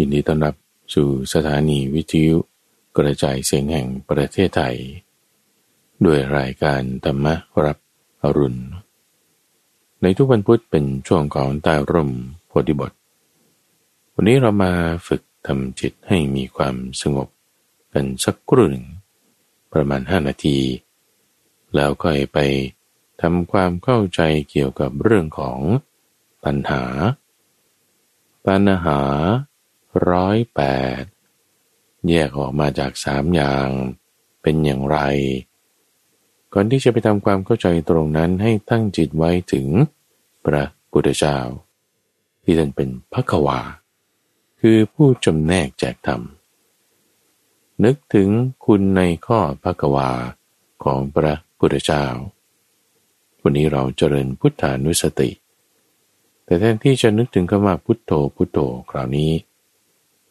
ยินดีต้อนรับสู่สถานีวิทยุกระจายเสียงแห่งประเทศไทย ด้วยรายการธรรมรับอรุณ ในทุกวันพุธเป็นช่วงของใต้ร่มโพธิบท วันนี้เรามาฝึกทำจิตให้มีความสงบกันสักครู่หนึ่ง ประมาณห้านาที แล้วก็ไปทำความเข้าใจเกี่ยวกับเรื่องของปัญหาปัญหา ร้อยแปดแยกออกมาจากสามอย่างเป็นอย่างไร ก่อนที่จะไปทำความเข้าใจตรงนั้นให้ตั้งจิตไว้ถึงพระพุทธเจ้า ที่ท่านเป็นพระควา คือผู้จำแนกแจกธรรม นึกถึงคุณในข้อพระควาของพระพุทธเจ้า วันนี้เราเจริญพุทธานุสติ แต่แทนที่จะนึกถึงคำว่าพุทโธพุทโธคราวนี้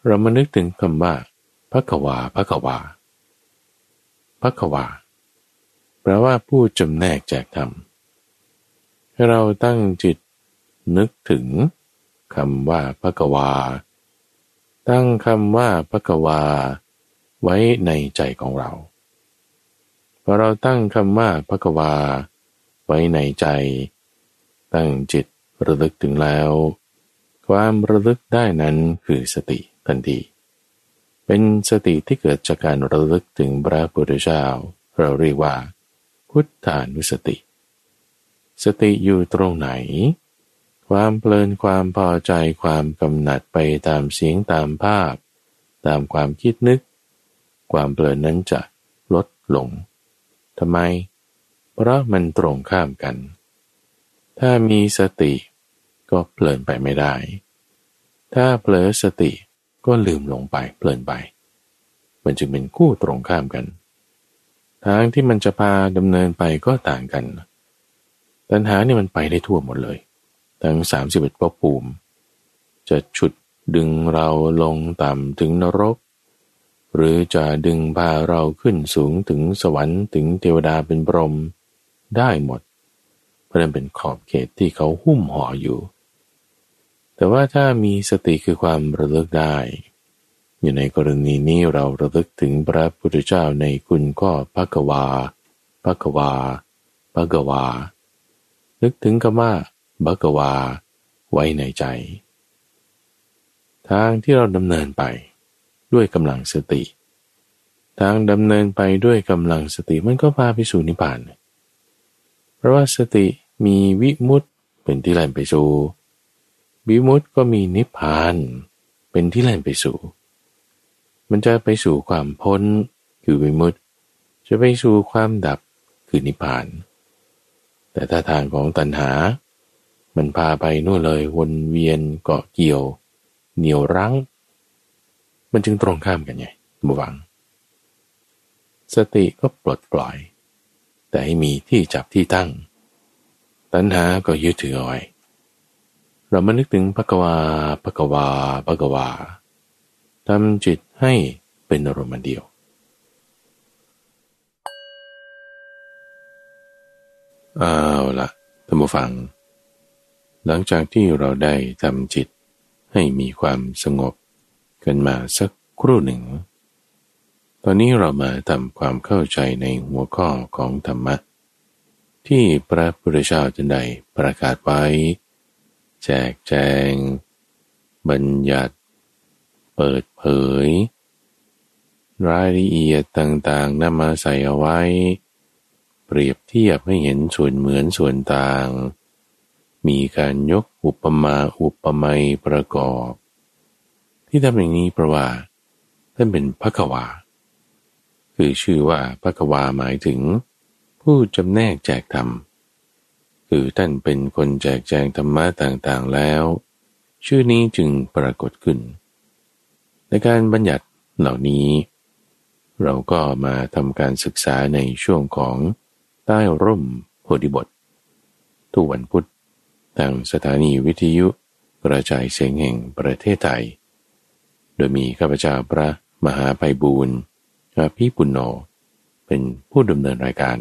เรามานึกถึงคำว่าพระกวาพระกวาพระกวาแปลว่าผู้จำแนกแจกธรรมให้เราตั้งจิตนึกถึงคำว่าพระกวา ตั้งคำว่าพระกวา ไว้ในใจของเราพอเราตั้งคำว่าพระกวา ไว้ในใจ ตั้งจิตระลึกถึงแล้ว ความระลึกได้นั้นคือสติ ทันทีเป็นสติที่เกิดจากการระลึกถึงพระพุทธเจ้าเราเรียกว่า พุทธานุสติ สติอยู่ตรงไหน ความเพลินความพอใจความกำหนัดไปตามเสียงตามภาพ ตามความคิดนึก ความเพลินนั้นจะลดลงทำไม เพราะมันตรงข้ามกัน ถ้ามีสติก็เพลินไปไม่ได้ ถ้าเผลอสติ ก็ลืมลงไปเพลินไป มันจึงเป็นคู่ตรงข้ามกัน ทางที่มันจะพาดำเนินไปก็ต่างกัน ตัณหาเนี่ยมันไปได้ทั่วหมดเลย ทั้งสามสิบเอ็ดภพภูมิ จะฉุดดึงเราลงต่ำถึงนรก หรือจะดึงพาเราขึ้นสูงถึงสวรรค์ถึงเทวดาเป็นพรหมได้หมด เพราะนั้นเป็นขอบเขตที่เขาหุ้มห่ออยู่ แต่ว่าถ้ามีสติคือความระลึกได้ อยู่ในกรณีนี้เราระลึกถึงพระพุทธเจ้าในคุณก็พระกวาพระกวาพระกวา นึกถึงคำว่าบักวา ไว้ในใจ ทางที่เราดำเนินไปด้วยกำลังสติ ทางดำเนินไปด้วยกำลังสติมันก็พาไปสู่นิพพาน เพราะว่าสติมีวิมุตเป็นที่แหล่นไปสู่ วิมุตต์ก็มีนิพพาน เป็นที่แล่นไปสู่ มันจะไปสู่ความพ้นคือวิมุตต์จะไปสู่ความดับคือนิพพาน แต่ถ้าทางของตัณหา มันพาไปนู่นเลยวนเวียนเกาะเกี่ยว เหนียวรั้ง มันจึงตรงข้ามกันไงบวัง สติก็ปลดปล่อย แต่ให้มีที่จับที่ตั้ง ตัณหาก็ยึดถือเอาไว้ เรามานึกถึงพระกวาพระกวาพระกวาทำจิตให้เป็นอารมณ์เดียว เอาละท่านผู้ฟัง หลังจากที่เราได้ทำจิตให้มีความสงบกันมาสักครู่หนึ่ง ตอนนี้เรามาทำความเข้าใจในหัวข้อของธรรมะที่พระพุทธเจ้าจะได้ประกาศไว้ แจกแจง บัญญัติ เปิดเผย รายละเอียดต่างๆนำมาใส่เอาไว้ เปรียบเทียบให้เห็นส่วนเหมือนส่วนต่าง มีการยกอุปมาอุปไมยประกอบ ที่ทำอย่างนี้เพราะว่าท่านเป็นพระกวาคือชื่อว่าพระกวาหมายถึง ผู้จำแนกแจกธรรม คือท่านเป็นคนแจกแจงธรรมะต่างๆแล้ว ชื่อนี้จึงปรากฏขึ้น ในการบัญญัติเหล่านี้ เราก็มาทำการศึกษาในช่วงของใต้ร่มโพธิบท ทุกวันพุธทางสถานีวิทยุกระจายเสียงแห่งประเทศไทย โดยมีข้าพเจ้าพระมหาไพบูรณ์อาภีปุณโญเป็นผู้ดำเนินรายการ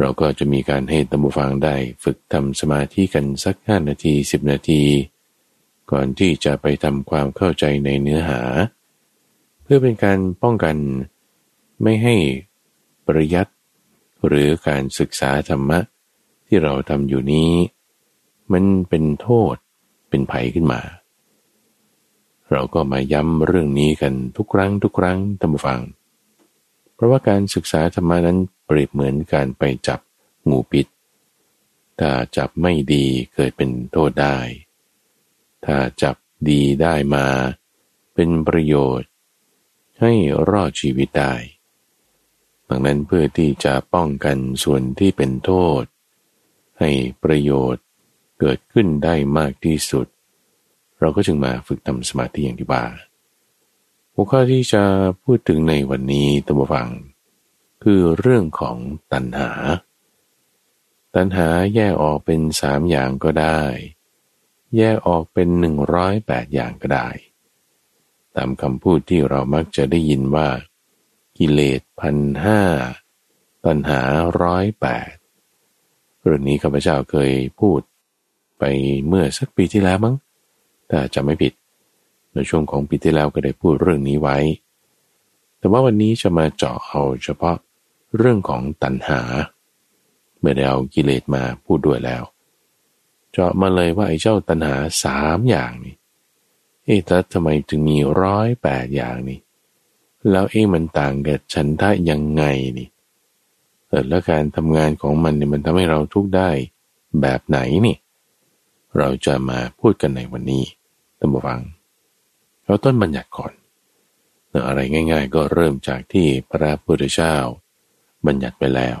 เราก็จะมีการให้ตัมบูฟังได้ฝึกทำสมาธิกันสักห้านาทีสิบนาที ก่อนที่จะไปทำความเข้าใจในเนื้อหา เพื่อเป็นการป้องกันไม่ให้ประยัดหรือการศึกษาธรรมะ ที่เราทำอยู่นี้ มันเป็นโทษเป็นภัยขึ้นมา เราก็มาย้ำเรื่องนี้กันทุกครั้งทุกครั้งท่านผู้ฟัง เพราะว่าการศึกษาธรรมานั้น เปรียบเหมือนการไปจับงูพิษ ถ้าจับไม่ดีเกิดเป็นโทษได้ ถ้าจับดีได้มา เป็นประโยชน์ ให้รอดชีวิตได้ ดังนั้นเพื่อที่จะป้องกันส่วนที่เป็นโทษ ให้ประโยชน์เกิดขึ้นได้มากที่สุด เราก็จึงมาฝึกทำสมาธิอย่างที่ว่าหัวข้อที่จะพูดถึงในวันนี้ตัมฟัง คือเรื่องของตัณหา ตัณหาแยกออกเป็นสามอย่างก็ได้ แยกออกเป็นหนึ่งร้อยแปดอย่างก็ได้ ตามคำพูดที่เรามักจะได้ยินว่า กิเลสพันห้าตัณหาร้อยแปดเรื่องนี้ข้าพเจ้าเคยพูด ไปเมื่อสักปีที่แล้วมั้งถ้าจะไม่ผิด ในช่วงของปีที่แล้วก็ได้พูดเรื่องนี้ไว้ แต่ว่าวันนี้จะมาเจาะเอาเฉพาะ เรื่องของตัณหาเมื่อได้เอากิเลสมาพูดด้วยแล้ว เจาะมาเลยว่าไอ้เจ้าตัณหาสามอย่างนี่เอ๊ะแต่ทำไมถึงมีร้อยแปดอย่างนี่แล้วเอ๊ะมันต่างกับฉันทะยังไงนี่เออแล้วการทำงานของมันเนี่ยมันทำให้เราทุกได้แบบไหนนี่ เราจะมาพูดกันในวันนี้ตั้งฟังเราต้นบัญญัติก่อนอะไรง่าย ๆ ก็เริ่มจากที่พระพุทธเจ้า บัญญัติไปแล้ว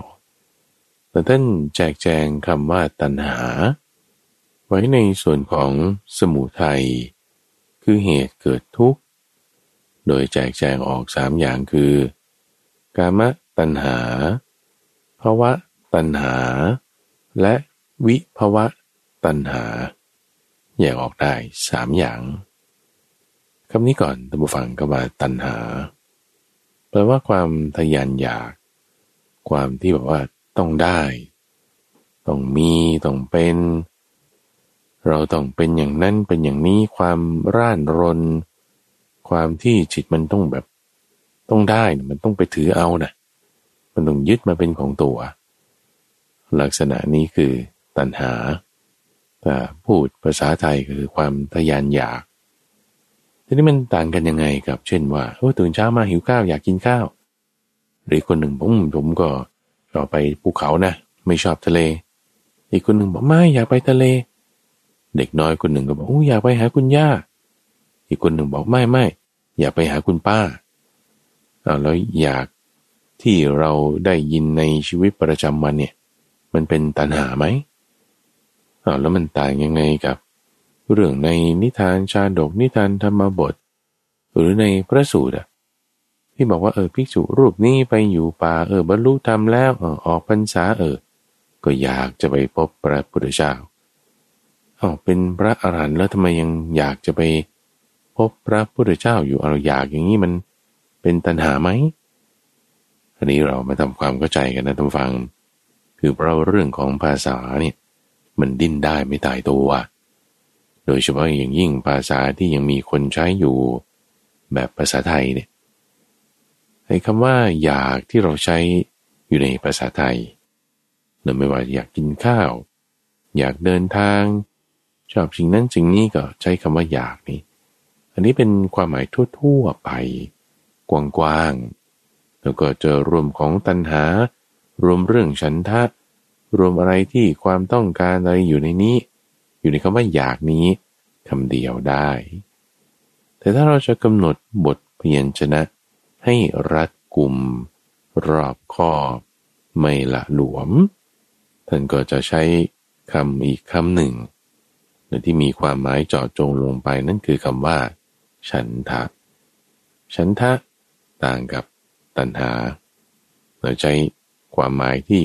แต่ท่านแจกแจงคำว่าตัณหา ไว้ในส่วนของสมุทัยคือเหตุเกิดทุกข์ โดยแจกแจงออกสามอย่างคือ กามตัณหาภาวะตัณหา และวิภาวะตัณหา แยกออกได้สามอย่างคำนี้ก่อนท่านผู้ฟังก็ว่าตัณหา แปลว่าความทยานอยาก ความที่แบบว่าต้องได้ ต้องมีต้องเป็น เราต้องเป็นอย่างนั้นเป็นอย่างนี้ความร่านรน ความที่จิตมันต้องแบบต้องได้มันต้องไปถือเอานะมันต้องยึดมาเป็นของตัว ลักษณะนี้คือตัณหาแต่พูดภาษาไทยคือความทยานอยากทีนี้มันต่างกันยังไงกับเช่นว่าโอ้ตื่นเช้ามาหิวข้าวอยากกินข้าว หรือคนหนึ่งผมผมก็ชอบไปภูเขานะ ไม่ชอบทะเล อีกคนหนึ่งบอกไม่อยากไปทะเล เด็กน้อยคนหนึ่งก็บอกโอ้อยากไปหาคุณย่า อีกคนหนึ่งบอกไม่ไม่อยากไปหาคุณป้าเอาแล้วอยากที่เราได้ยินในชีวิตประจำวันเนี่ย มันเป็นตัณหาไหมเอาแล้วมันต่างยังไงกับ เรื่องในนิทานชาดกนิทานธรรมบท หรือในพระสูตรอะ ที่บอกว่าเออภิกษุรูปนี้ไปอยู่ป่าเออบรรลุธรรมแล้วเออออกพรรษาเออ ก็อยากจะไปพบพระพุทธเจ้าเอาเป็นพระอรหันต์แล้วทำไมยังอยากจะไปพบพระพุทธเจ้าอยู่เราอยากอย่างนี้มันเป็นตัณหาไหมอันนี้เรามาทำความเข้าใจกันนะท่านฟัง คือเพราะเรื่องของภาษาเนี่ยมันดิ้นได้ไม่ตายตัว โดยเฉพาะอย่างยิ่งภาษาที่ยังมีคนใช้อยู่ แบบภาษาไทยเนี่ย ไอ้คำว่าอยากที่เราใช้อยู่ในภาษาไทยเนื่อไม่ว่าอยากกินข้าว อยากเดินทาง ชอบสิ่งนั้นสิ่งนี้ก็ใช้คำว่าอยากนี่อันนี้เป็นความหมายทั่วๆไป กว้างๆแล้วก็เจอรวมของตัณหา รวมเรื่องฉันทะ รวมอะไรที่ความต้องการอะไรอยู่ในนี้ อยู่ในคำว่าอยากนี้คำเดียวได้ แต่ถ้าเราจะกำหนดบทเพียนชนะ ให้รัดกลุ่ม รอบคอบไม่ละหลวม ท่านก็จะใช้คำอีกคำหนึ่งที่มีความหมายเจาะจงลงไปนั่นคือคำว่า ฉันทะ ฉันทะ ต่างกับตัณหา เราใช้ความหมายที่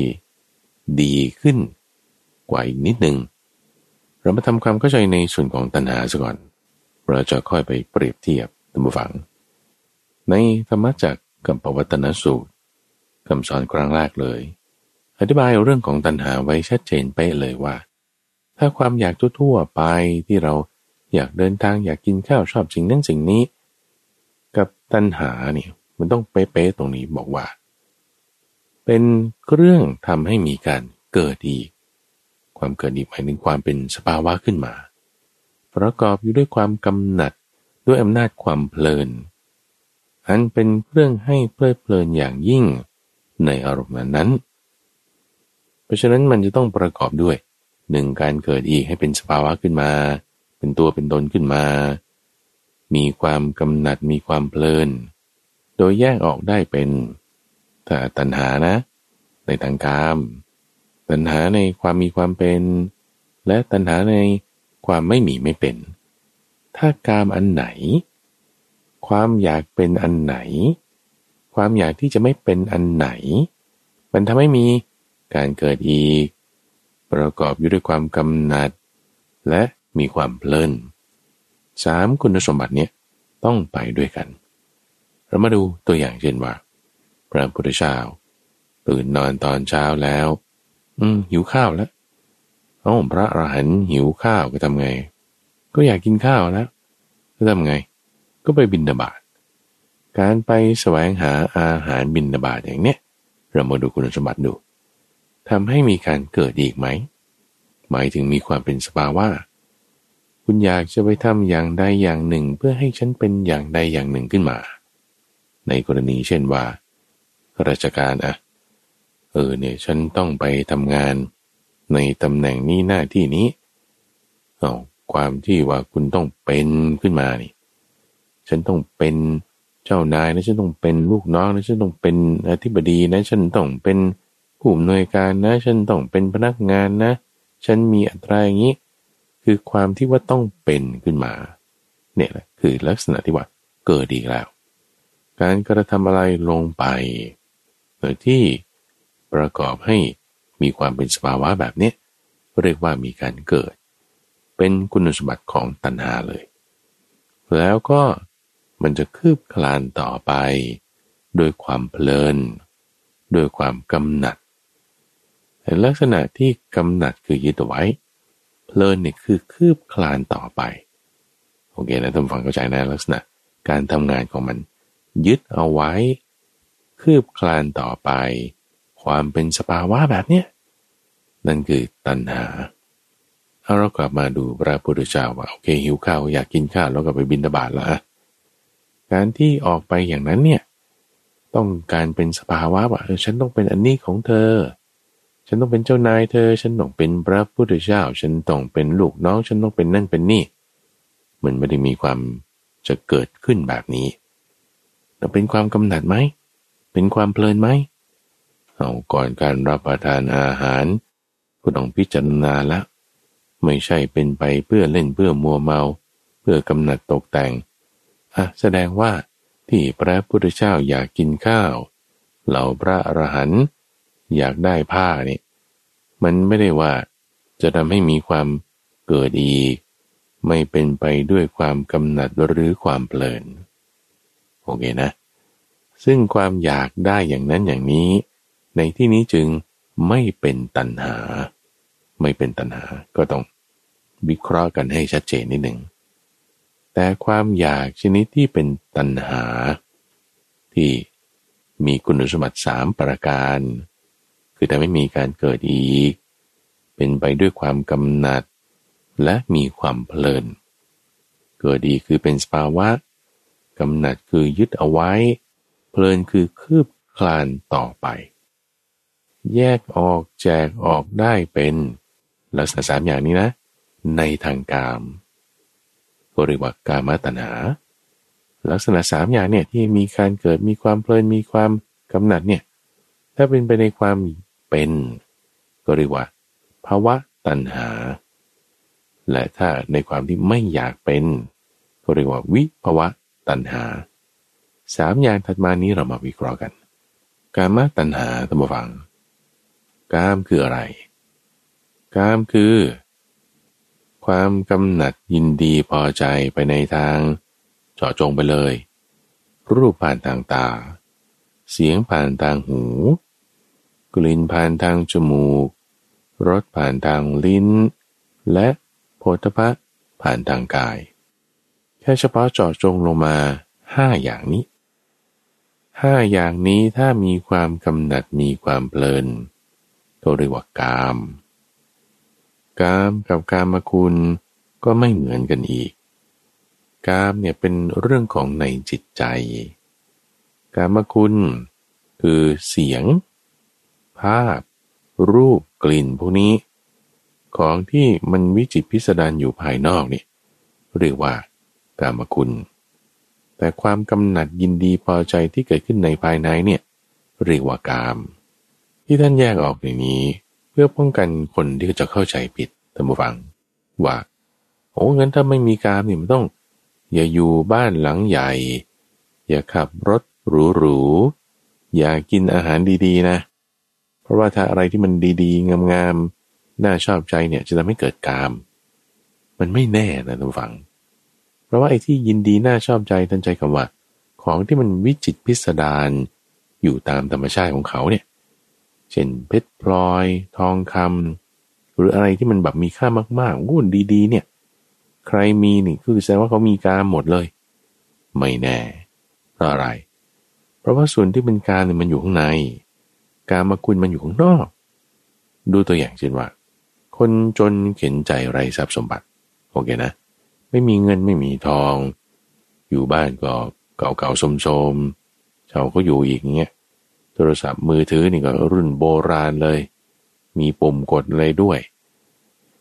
ดีขึ้น กว่าอีกนิดหนึ่งเรามาทำความเข้าใจในส่วนของตัณหาซะก่อน เราจะค่อยไปเปรียบเทียบตัมบูฟัง ในธรรมจักกับปวัตนสูตรคำสอนครั้งแรกเลย อธิบายเรื่องของตัณหาไว้ชัดเจนเป๊ะเลยว่า ถ้าความอยากทั่วๆไปที่เราอยากเดินทางอยากกินข้าวชอบสิ่งนั้นสิ่งนี้ กับตัณหาเนี่ยมันต้องเป๊ะๆตรงนี้บอกว่า เป็นเครื่องทำให้มีการเกิดอีก ความเกิดอีกหมายถึงความเป็นสภาวะขึ้นมา ประกอบอยู่ด้วยความกำหนัดด้วยอำนาจความเพลิน อันเป็นเครื่องให้เพลิดเพลินอย่างยิ่งในอารมณ์นั้น เพราะฉะนั้นมันจะต้องประกอบด้วยหนึ่งการเกิดอีกให้เป็นสภาวะขึ้นมา เป็นตัวเป็นตนขึ้นมา มีความกำหนัดมีความเพลิน โดยแยกออกได้เป็นถ้าตัณหานะ ในทางกาม ตัณหาในความมีความเป็น และตัณหาในความไม่มีไม่เป็น ถ้ากามอันไหน ความอยากเป็นอันไหน ความอยากที่จะไม่เป็นอันไหน มันทำให้มีการเกิดอีก ประกอบอยู่ด้วยความกำหนัด และมีความเพลินสามคุณสมบัติเนี้ยต้องไปด้วยกัน เรามาดูตัวอย่างเช่นว่า พระพุทธเจ้าตื่นนอนตอนเช้าแล้ว อืมหิวข้าวแล้วเอ้าพระอรหันต์หิวข้าวก็ทำไง ก็อยากกินข้าวแล้วจะทำไง ก็ไปบินดาบาดการไปแสวงหาอาหารบินดาบาดอย่างเนี้ยเรามาดูคุณสมบัติดูทำให้มีการเกิดอีกไหม หมายถึงมีความเป็นสภาวะคุณอยากจะไปทำอย่างใดอย่างหนึ่ง เพื่อให้ฉันเป็นอย่างใดอย่างหนึ่งขึ้นมา ในกรณีเช่นว่าราชการอะเออเนี่ยฉันต้องไปทำงาน ในตำแหน่งนี้หน้าที่นี้เอาความที่ว่าคุณต้องเป็นขึ้นมานี่ ฉันต้องเป็นเจ้านายนะฉันต้องเป็นลูกน้องนะฉันต้องเป็นอธิบดีนะ ฉันต้องเป็นผู้อำนวยการนะ ฉันต้องเป็นพนักงานนะ ฉันมีอัตราอย่างนี้ คือความที่ว่าต้องเป็นขึ้นมา เนี่ยแหละคือลักษณะที่ว่าเกิดอีกแล้ว การกระทำอะไรลงไปโดยที่ประกอบให้มีความเป็นสภาวะแบบนี้เรียกว่ามีการเกิด เป็นคุณสมบัติของตัณหาเลย แล้วก็ มันจะคืบคลานต่อไปโดยความเพลินโดยความกำหนัดลักษณะที่กำหนัดคือยึดเอาไว้ เพลินเนี่ยคือคืบคลานต่อไป โอเคนะท่านฟังเข้าใจนะลักษณะการทำงานของมัน ยึดเอาไว้ คืบคลานต่อไป ความเป็นสภาวะแบบเนี้ยนั่นคือตัณหาเอาเรากลับมาดูพระพุทธเจ้าว่าโอเคหิวข้าวอยากกินข้าวแล้วก็ไปบินตบาทแล้วอะ การที่ออกไปอย่างนั้นเนี่ยต้องการเป็นสภาวะว่าเออฉันต้องเป็นอันนี้ของเธอ ฉันต้องเป็นเจ้านายเธอ ฉันต้องเป็นพระพุทธเจ้า ฉันต้องเป็นลูกน้อง ฉันต้องเป็นนั่นเป็นนี่ มันไม่ได้มีความจะเกิดขึ้นแบบนี้แต่เป็นความกำหนัดไหม เป็นความเพลินไหมเอาก่อนการรับประทานอาหารก็ต้องพิจารณาล้วไม่ใช่เป็นไปเพื่อเล่นเพื่อมัวเมา เพื่อกำหนัดตกแต่ง อะแสดงว่าที่พระพุทธเจ้าอยากกินข้าว เหล่าพระอรหันต์อยากได้ผ้านี่มันไม่ได้ว่าจะทำให้มีความเกิดอีก ไม่เป็นไปด้วยความกำหนัดหรือความเพลินโอเคนะ ซึ่งความอยากได้อย่างนั้นอย่างนี้ ในที่นี้จึงไม่เป็นตัณหา ไม่เป็นตัณหาก็ต้องวิเคราะห์กันให้ชัดเจนนิดหนึ่ง แต่ความอยากชนิดที่เป็นตัณหา ที่มีคุณสมบัติสามประการ คือแต่ไม่มีการเกิดอีก เป็นไปด้วยความกำหนัด และมีความเพลิน เกิดดีคือเป็นสภาวะกำหนัดคือยึดเอาไว้ เพลินคือคืบคลานต่อไป แยกออกแจกออกได้เป็นลักษณะสามอย่างนี้นะ ในทางกาม ก็เรียกว่ากามตัณหา ลักษณะสามอย่างเนี่ยที่มีการเกิดมีความเพลินมีความกำหนัดเนี่ยถ้าเป็นไปในความเป็น ก็เรียกว่าภาวะตัณหา และถ้าในความที่ไม่อยากเป็น ก็เรียกว่าวิภาวะตัณหาสามอย่างถัดมานี้เรามาวิเคราะห์กัน กามตัณหาธรรมฟัง กามคืออะไร กามคือ ความกำหนัดยินดีพอใจไปในทางเจาะจงไปเลย รูปผ่านทางตา เสียงผ่านทางหู กลิ่นผ่านทางจมูก รสผ่านทางลิ้น และโผฏฐะผ่านทางกาย แค่เฉพาะเจาะจงลงมาห้าอย่างนี้ห้าอย่างนี้ถ้ามีความกำหนัดมีความเพลินก็เรียกว่ากาม กามกับกามคุณก็ไม่เหมือนกันอีก กามเนี่ยเป็นเรื่องของในจิตใจ กามคุณคือเสียง ภาพ รูปกลิ่นพวกนี้ ของที่มันวิจิตพิสดารอยู่ภายนอกนี่เรียกว่ากามคุณ แต่ความกำหนัดยินดีพอใจที่เกิดขึ้นในภายในเนี่ยเรียกว่ากาม ที่ท่านแยกออกอย่างนี้ พื่อป้องกันคนที่จะเข้าใจผิดท่านผู้ฟัง ว่า โอ้งั้นถ้าไม่มีกามนี่มันต้อง อย่าอยู่บ้านหลังใหญ่ อย่าขับรถหรูๆอย่ากินอาหารดีๆ นะ เพราะว่าถ้าอะไรที่มันดีๆ งามๆน่าชอบใจเนี่ยจะทำให้เกิดกาม มันไม่แน่นะท่านผู้ฟัง เพราะว่าไอ้ที่ยินดีน่าชอบใจทันใจคำว่า ของที่มันวิจิตพิสดารอยู่ตามธรรมชาติของเขาเนี่ย เช่นเพชรพลอย ทองคำหรืออะไรที่มันแบบมีค่ามากๆวุ่นดีๆ เนี่ย ใครมีนี่คือแสดงว่าเขามีการหมดเลย ไม่แน่เพราะอะไร เพราะว่าส่วนที่เป็นการเนี่ยมันอยู่ข้างใน การมาคุณมันอยู่ข้างนอก ดูตัวอย่างเช่นว่า คนจนเข็นใจไรทรัพย์สมบัติโอเคนะ ไม่มีเงินไม่มีทอง อยู่บ้านก็เก่าๆสมๆชาวก็อยู่อีกเงี้ย ทรศัพท์มือถือนี่ก็รุ่นโบราณเลย มีปุ่มกดอะไรด้วย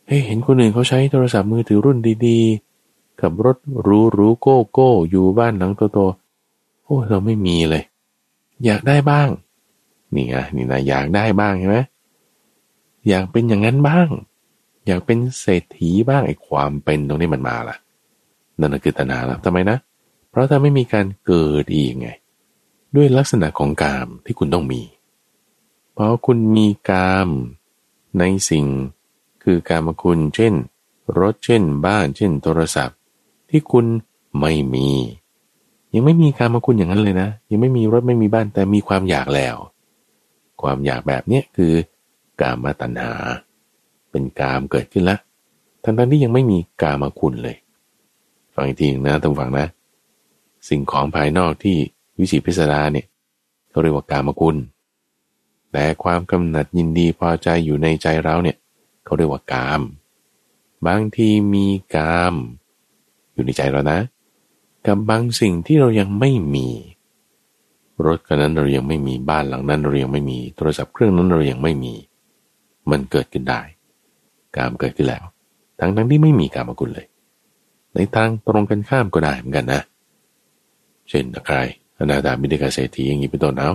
เฮ้เห็นคนอื่นเขาใช้โทรศัพท์มือถือรุ่นดีๆขับรถรู้รู้โก้โก้อยู่บ้านหลังโตๆโอ้เราไม่มีเลย อยากได้บ้าง นี่ไงนี่นะอยากได้บ้างใช่ไหมอยากเป็นอย่างนั้นบ้าง อยากเป็นเศรษฐีบ้างไอ้ความเป็นตรงนี้มันมาละนั่นคือตนาละทำไมนะ เพราะถ้าไม่มีการเกิดอีกไง ด้วยลักษณะของกามที่คุณต้องมี เพราะคุณมีกามในสิ่งคือกามคุณ เช่น รถเช่น บ้าน เช่น โทรศัพท์ ที่คุณไม่มี ยังไม่มีกามคุณอย่างนั้นเลยนะ ยังไม่มีรถไม่มีบ้านแต่มีความอยากแล้ว ความอยากแบบนี้คือกามตัณหา เป็นกามเกิดขึ้นล้วทั้งทั้งที่ยังไม่มีกามาคุณเลย ฟังอีกทีนะต้งฟังนะ สิ่งของภายนอกที่ วิจิพิสดารเนี่ยเขาเรียกว่ากามคุณ แต่ความกำหนัดยินดีพอใจอยู่ในใจเราเนี่ยเขาเรียกว่ากาม บางทีมีกาม อยู่ในใจเรานะ กับบางสิ่งที่เรายังไม่มีรถคันนั้นเรายังไม่มีบ้านหลังนั้นเรายังไม่มีโทรศัพท์เครื่องนั้นเรายังไม่มี มันเกิดขึ้นได้ กามเกิดขึ้นแล้ว ทั้งทั้งที่ไม่มีกามกุลเลย ในทางตรงกันข้ามก็ได้เหมือนกันนะ เช่นใคร อนาถาบิดกาเศรษฐีอย่างนี้เป็นต้นเอา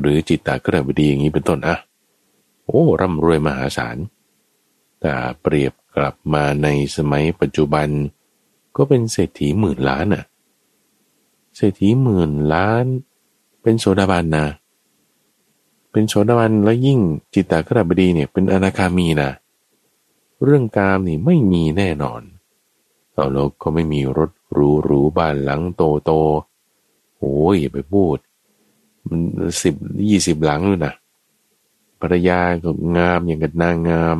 หรือจิตตากระบดีอย่างนี้เป็นต้นอะโอ้ร่ำรวยมหาศาลแต่เปรียบกลับมาในสมัยปัจจุบัน ก็เป็นเศรษฐีหมื่นล้านอะเศรษฐีหมื่นล้าน เป็นโสดาบันนะเป็นโสดาบันแล้วยิ่งจิตตากระบดีเนี่ยเป็นอนาคามีนะเรื่องกามนี่ไม่มีแน่นอนเอาแล้วก็ไม่มีรถหรูหรูบ้านหลังโตโต โอ้ยอย่าไปพูด มันสิบยี่สิบหลังเลยนะภรรยาก็งามอย่างกับนางงาม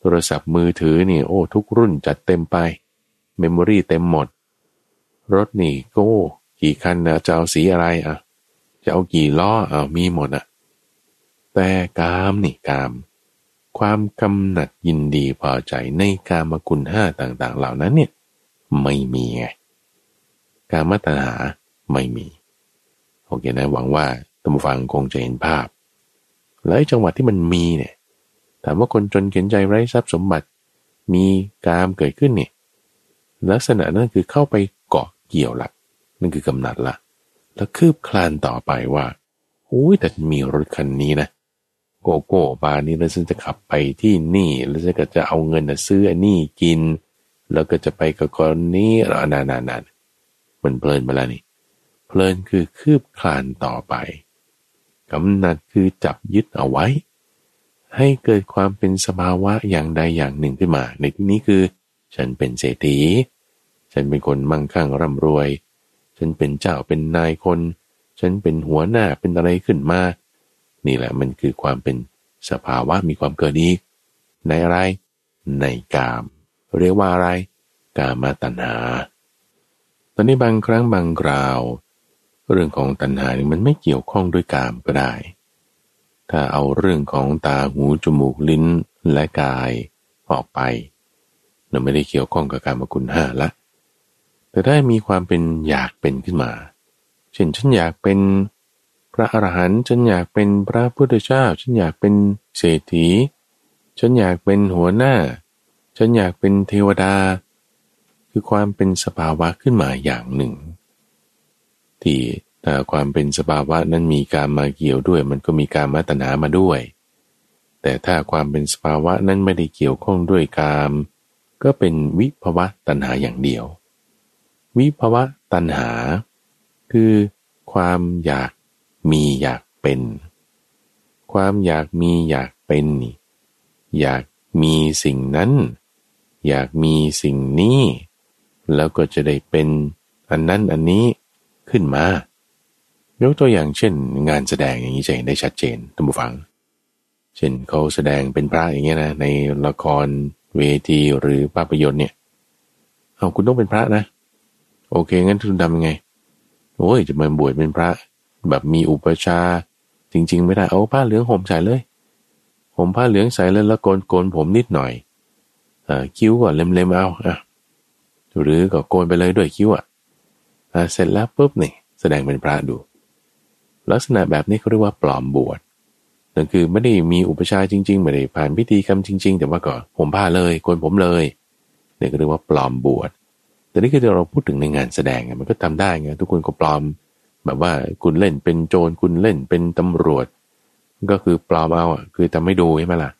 โทรศัพท์มือถือนี่ โอ้ ทุกรุ่นจัดเต็มไป memory เต็มหมด รถนี่ก็กี่คันนะจะเอาสีอะไรอะ จะเอากี่ล้ออ่ามีหมดอะ แต่กามนี่กาม ความกำหนัดยินดีพอใจในกามคุณห้าต่าง ๆ เหล่านั้นเนี่ย ไม่มีไง กามตัณหา ไม่มี โอเคนะหวังว่าท่านผู้ฟังคงจะเห็นภาพแล้วจังหวัดที่มันมีเนี่ย ถามว่าคนจนเข็นใจไร้ทรัพย์สมบัติ มีกามเกิดขึ้นเนี่ยลักษณะนั้นคือเข้าไปเกาะเกี่ยวละนั่นคือกำหนัดละแล้วคืบคลานต่อไปว่าโอ้ยแต่มีรถคันนี้นะโกโก้บาร์นี้แล้วฉันจะขับไปที่นี่ แล้วฉันก็จะเอาเงินซื้ออันนี้กิน แล้วก็จะไปกับคนนี้แล้วนานานานมันเพลินมาแล้วนี่ เพลินคือคืบคลานต่อไปกำหนัดคือจับยึดเอาไว้ ให้เกิดความเป็นสภาวะอย่างใดอย่างหนึ่งขึ้นมา ในที่นี้คือ ฉันเป็นเศรษฐี ฉันเป็นคนมั่งคั่งร่ำรวย ฉันเป็นเจ้าเป็นนายคน ฉันเป็นหัวหน้าเป็นอะไรขึ้นมา นี่แหละมันคือความเป็นสภาวะมีความเกิดอีก ในอะไร ในกาม เรียกว่าอะไร กามาตัณหาตอนนี้บางครั้งบางคราว เรื่องของตัณหานี่มันไม่เกี่ยวข้องด้วยกามก็ได้ ถ้าเอาเรื่องของตาหูจมูกลิ้นและกายออกไปเราไม่ได้เกี่ยวข้องกับการมคุณห้าละ แต่ได้มีความเป็นอยากเป็นขึ้นมา เช่นฉันอยากเป็นพระอรหันต์ฉันอยากเป็นพระพุทธเจ้า ฉันอยากเป็นเศรษฐี ฉันอยากเป็นหัวหน้า ฉันอยากเป็นเทวดา คือความเป็นสภาวะขึ้นมาอย่างหนึ่ง ที่ถ้าความเป็นสภาวะนั้นมีการมาเกี่ยวด้วย มันก็มีการมาตนามาด้วย แต่ถ้าความเป็นสภาวะนั้นไม่ได้เกี่ยวข้องด้วยกาม ก็เป็นวิภวะตัณหาอย่างเดียว วิภวะตัณหา คือความอยากมีอยากเป็น ความอยากมีอยากเป็นอยากมีสิ่งนั้น อยากมีสิ่งนี้ แล้วก็จะได้เป็นอันนั้นอันนี้ ขึ้นมายกตัวอย่างเช่น งานแสดงอย่างนี้จะเห็นได้ชัดเจนท่านผู้ฟัง เช่นเขาแสดงเป็นพระอย่างเงี้ยนะในละครเวทีหรือภาพยนตร์เนี่ยเอาคุณต้องเป็นพระนะ โอเค งั้นคุณทำยังไงโอ้ยจะมาบวชเป็นพระ แบบมีอุปชา จริง ๆ ไม่ได้เอาผ้าเหลืองห่มใส่เลยห่มผ้าเหลืองใส่เลยแล้วโกนโกนผมนิดหน่อยอ่าคิ้วก็เล็มๆเอาอะหรือก็โกนไปเลยด้วยคิ้วอะ เสร็จแล้วปุ๊บนี่แสดงเป็นพระดู ลักษณะแบบนี้เขาเรียกว่าปลอมบวชนั่นคือไม่ได้มีอุปชาจริงๆไม่ได้ผ่านพิธีกรรมจริง ๆ แต่ว่าก็ผมผ้าเลยโกนผมเลยเนี่ยก็เรียกว่าปลอมบวชแต่นี่คือเราพูดถึงในงานแสดงมันก็ทำได้ไงทุกคนก็ปลอม แบบว่าคุณเล่นเป็นโจรคุณเล่นเป็นตำรวจ ก็คือปลอมเอาคือทำไม่ดูใช่ไหมล่ะ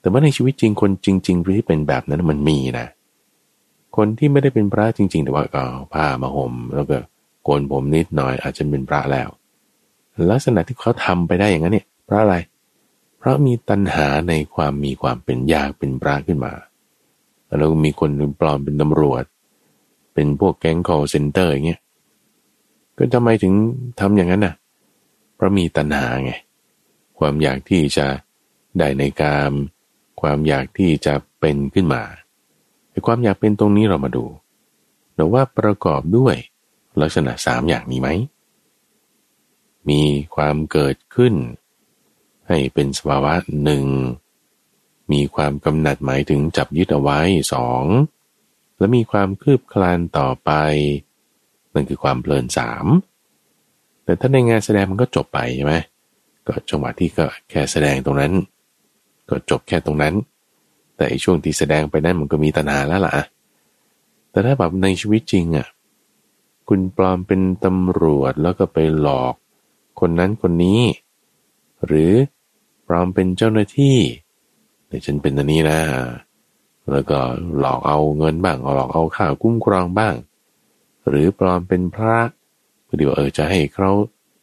แต่ว่าในชีวิตจริงคนจริง ๆ ที่เป็นแบบนั้นมันมีนะ คนที่ไม่ได้เป็นพระจริง ๆ แต่ว่าก็ผ้ามาห่มแล้วก็โกนผมนิดหน่อย อาจจะเป็นพระแล้ว ลักษณะที่เขาทำไปได้อย่างนั้นเนี่ยเพราะอะไร เพราะมีตัณหาในความมีความเป็นยากเป็นพระขึ้นมา แล้วมีคนปลอมเป็นตำรวจ เป็นพวกแก๊ง call center อย่างเงี้ยก็ทำไมถึงทำอย่างนั้นน่ะ เพราะมีตัณหาไง ความอยากที่จะได้ในกาม ความอยากที่จะเป็นขึ้นมา ความอยากเป็นตรงนี้เรามาดูแต่ว่าประกอบด้วยลักษณะสามอย่างนี้ไหม มีความเกิดขึ้น ให้เป็นสภาวะหนึ่ง มีความกำหนัดหมายถึงจับยึดเอาไว้สอง และมีความคืบคลานต่อไป นั่นคือความเพลินสามแต่ถ้าในงานแสดงมันก็จบไปใช่ไหมก็จังหวะที่ก็แค่แสดงตรงนั้น ก็จบแค่ตรงนั้น แต่ช่วงที่แสดงไปนั้นมันก็มีตนาแล้วล่ะ แต่ถ้าแบบในชีวิตจริงอะ คุณปลอมเป็นตำรวจแล้วก็ไปหลอก คนนั้นคนนี้ หรือปลอมเป็นเจ้าหน้าที่แต่ฉันเป็นอันนี้นะ แล้วก็หลอกเอาเงินบ้างหลอกเอาข่าวคุ้มครองบ้าง หรือปลอมเป็นพระเพื่อที่ว่าเออจะให้เขา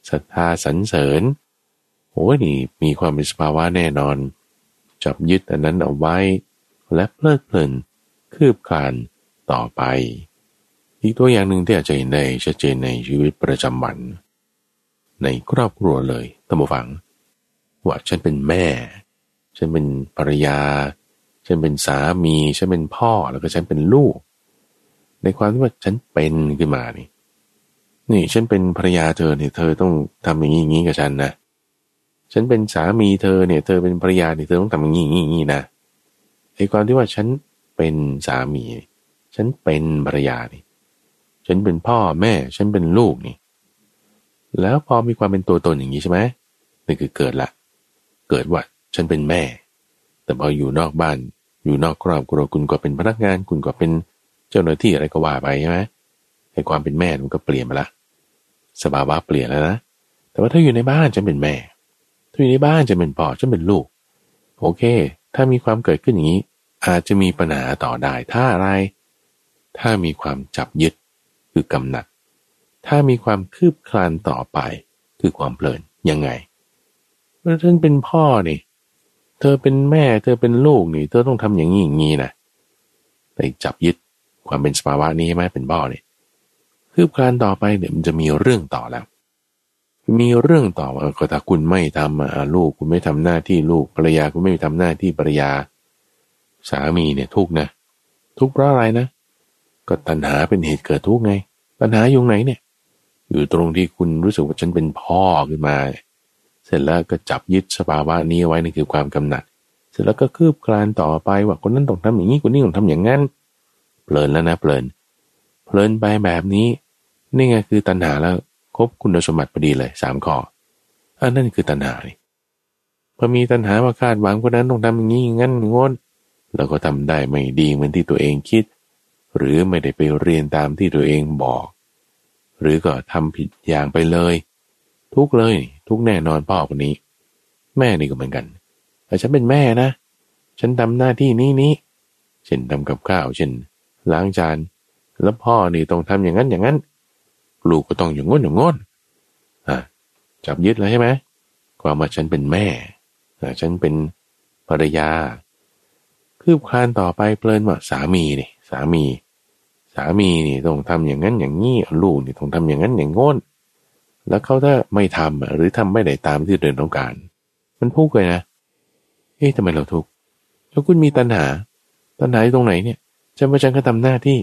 ศรัทธาสรรเสริญโอ้ยนี่มีความเป็นสภาวะแน่นอน จับยึดอันนั้นเอาไว้ และเพลิดเพลินคืบคลานต่อไป อีกตัวอย่างหนึ่งที่อาจจะเห็นได้ชัดเจนในชีวิตประจำวัน ในครอบครัวเลยตั้งฟัง ว่าฉันเป็นแม่ ฉันเป็นภรรยา ฉันเป็นสามี ฉันเป็นพ่อแล้วก็ฉันเป็นลูก ในความที่ว่าฉันเป็นขึ้นมานี่นี่ฉันเป็นภรรยาเธอเนี่ยเธอต้องทำอย่างนี้อย่างนี้กับฉันนะ ฉันเป็นสามีเธอเนี่ยเธอเป็นภรรยาเนี่ยเธอต้องทำอย่างนี้อย่างนี้นะไอ้ความที่ว่าฉันเป็นสามี ฉันเป็นภรรยานี่ ฉันเป็นพ่อแม่ ฉันเป็นลูกนี่ แล้วพอมีความเป็นตัวตนอย่างนี้ใช่ไหมนี่คือเกิดละ เกิดว่าฉันเป็นแม่ แต่พออยู่นอกบ้าน อยู่นอกครอบครัวคุณก็เป็นพนักงาน คุณก็เป็นเจ้าหน้าที่อะไรก็ว่าไปใช่ไหมให้ความเป็นแม่มันก็เปลี่ยนไปละสภาวะเปลี่ยนแล้วนะแต่ว่าถ้าอยู่ในบ้านจะเป็นแม่ ถ้าอยู่ในบ้านจะเป็นพ่อจะเป็นลูก โอเค ถ้ามีความเกิดขึ้นอย่างนี้ อาจจะมีปัญหาต่อได้ถ้าอะไร ถ้ามีความจับยึดคือกำหนัด ถ้ามีความคืบคลานต่อไป คือความเพลินยังไงเมื่อท่านเป็นพ่อนี่ เธอเป็นแม่ เธอเป็นลูกนี่ เธอต้องทำอย่างนี้อย่างนี้นะไปจับยึดความเป็นสภาวะนี้ใช่ไหมเป็นบ่อเนี่ยคืบคลานต่อไปเนี่ยมันจะมีเรื่องต่อแล้ว มีเรื่องต่อว่าก็ถ้าคุณไม่ทำลูกคุณไม่ทำหน้าที่ลูกภรรยาคุณไม่ทำหน้าที่ภรรยา สามีเนี่ยทุกนะ ทุกข์เพราะอะไรนะ ก็ตัณหาเป็นเหตุเกิดทุกข์ไง ตัณหาอยู่ไหนเนี่ย อยู่ตรงที่คุณรู้สึกว่าฉันเป็นพ่อขึ้นมา เสร็จแล้วก็จับยึดสภาวะนี้ไว้นี่คือความกำหนัด เสร็จแล้วก็คืบคลานต่อไปว่าคนนั้นต้องทำอย่างนี้คนนี้ต้องทำอย่างนั้นเพลินแล้วนะเพลินเพลินไปแบบนี้ นี่ไงคือตัณหาแล้ว ครบคุณสมบัติพอดีเลยสามข้ออันนั่นคือตัณหานี่พอมีตัณหาว่าคาดหวังคนนั้นต้องทำอย่างนี้งั้นงนแล้วก็ทำได้ไม่ดีเหมือนที่ตัวเองคิด หรือไม่ได้ไปเรียนตามที่ตัวเองบอก หรือก็ทำผิดอย่างไปเลย ทุกเลย ทุกแน่นอนพ่อคนนี้ แม่นี่ก็เหมือนกันแต่ฉันเป็นแม่นะ ฉันทำหน้าที่นี้นี้เช่นทำกับข้าวเช่นล้างจาน แล้วพ่อนี่ต้องทำอย่างนั้นอย่างนั้น ลูกก็ต้องอย่างง้นอย่างง้นอะจับยึดแล้วใช่ไหมความว่าฉันเป็นแม่ฉันเป็นภรรยา คืบคลานต่อไปเพลินว่าสามีนี่สามี สามีนี่ต้องทำอย่างนั้นอย่างนี้ลูกนี่ต้องทำอย่างนั้นอย่างง้นแล้วเขาถ้าไม่ทำหรือทำไม่ได้ตามที่เดินต้องการ มันพูดเลยนะเอ๊ะทำไมเราทุกข์แล้วคุณมีตัณหา ตัณหาตรงไหนเนี่ยฉันว่าฉันก็ทำหน้าที่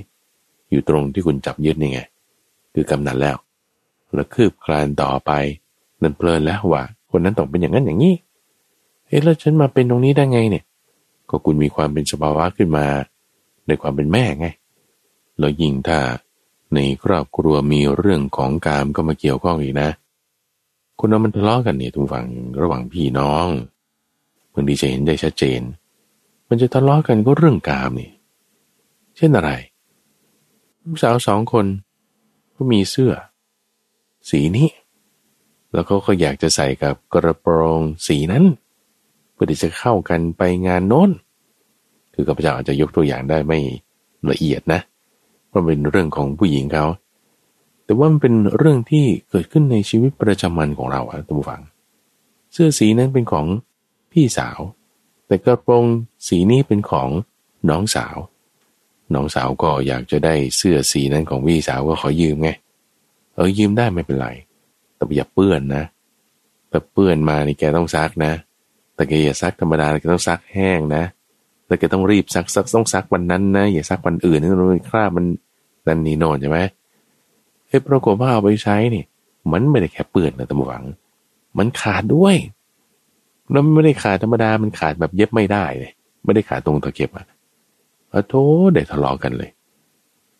อยู่ตรงที่คุณจับยึดนี่ไง คือกำนันแล้ว แล้วคืบคลานต่อไปนั่นเพลินแล้วว่าคนนั้นต้องเป็นอย่างนั้นอย่างนี้เฮ้แล้วฉันมาเป็นตรงนี้ได้ไงเนี่ย ก็คุณมีความเป็นสภาวะขึ้นมา ในความเป็นแม่ไง แล้วยิ่งถ้าในครอบครัวมีเรื่องของกามก็มาเกี่ยวข้องอีกนะ คนเรามันทะเลาะกันเนี่ยทุกฝั่งระหว่างพี่น้องบางทีจะเห็นได้ชัดเจน มันจะทะเลาะกันก็เรื่องกามนี่ เช่นอะไรลูกสาวสองคน ก็มีเสื้อ สีนี้ แล้วเขาก็อยากจะใส่กับกระโปรงสีนั้น เพื่อที่จะเข้ากันไปงานโน้น คือข้าพเจ้าอาจจะยกตัวอย่างได้ไม่ละเอียดนะ เพราะเป็นเรื่องของผู้หญิงเขา แต่ว่ามันเป็นเรื่องที่เกิดขึ้นในชีวิตประจำวันของเราอะท่านผู้ฟัง เสื้อสีนั้นเป็นของพี่สาว แต่กระโปรงสีนี้เป็นของน้องสาว น้องสาวก็อยากจะได้เสื้อสีนั้นของพี่สาวก็ขอยืมไง เออยืมได้ไม่เป็นไรแต่อย่าเปื้อนนะแต่เปื้อนมานี่แกต้องซักนะ แต่แกอย่าซักธรรมดาแกต้องซักแห้งนะแต่แกต้องรีบซักซักต้องซักวันนั้นนะอย่าซักวันอื่นนี่รู้คราบมันนันนี่โนนใช่ไหมเฮ้ยปรากฏว่าเอาไปใช้นี่มันไม่ได้แค่เปื้อนนะตำหวัง มันขาดด้วยแล้วไม่ได้ขาดธรรมดา มันขาดแบบเย็บไม่ได้เลยไม่ได้ขาดตรงตะเข็บอะ อะโธได้ทะเลาะกันเลย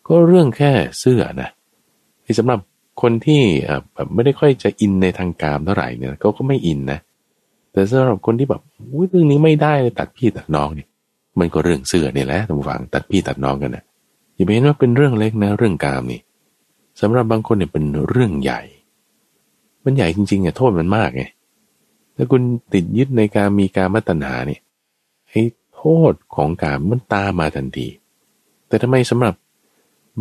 ก็เรื่องแค่เสื้อนะที่สำหรับคนที่แบบไม่ได้ค่อยจะอินในทางการเท่าไหร่เนี่ยเขาก็ไม่อินนะ แต่สำหรับคนที่แบบเรื่องนี้ไม่ได้ตัดพี่ตัดน้องเนี่ย มันก็เรื่องเสื้อเนี่ยแหละท่านผู้ฟังตัดพี่ตัดน้องกันนะอย่าไปเห็นว่าเป็นเรื่องเล็กนะเรื่องกามนี่สำหรับบางคนเนี่ยเป็นเรื่องใหญ่ มันใหญ่จริงๆเนี่ยโทษมันมากไงถ้าคุณติดยึดในการมีการมัตัญหาเนี่ยไอ้ โทษของการมันตามมาทันที แต่ทำไมสำหรับ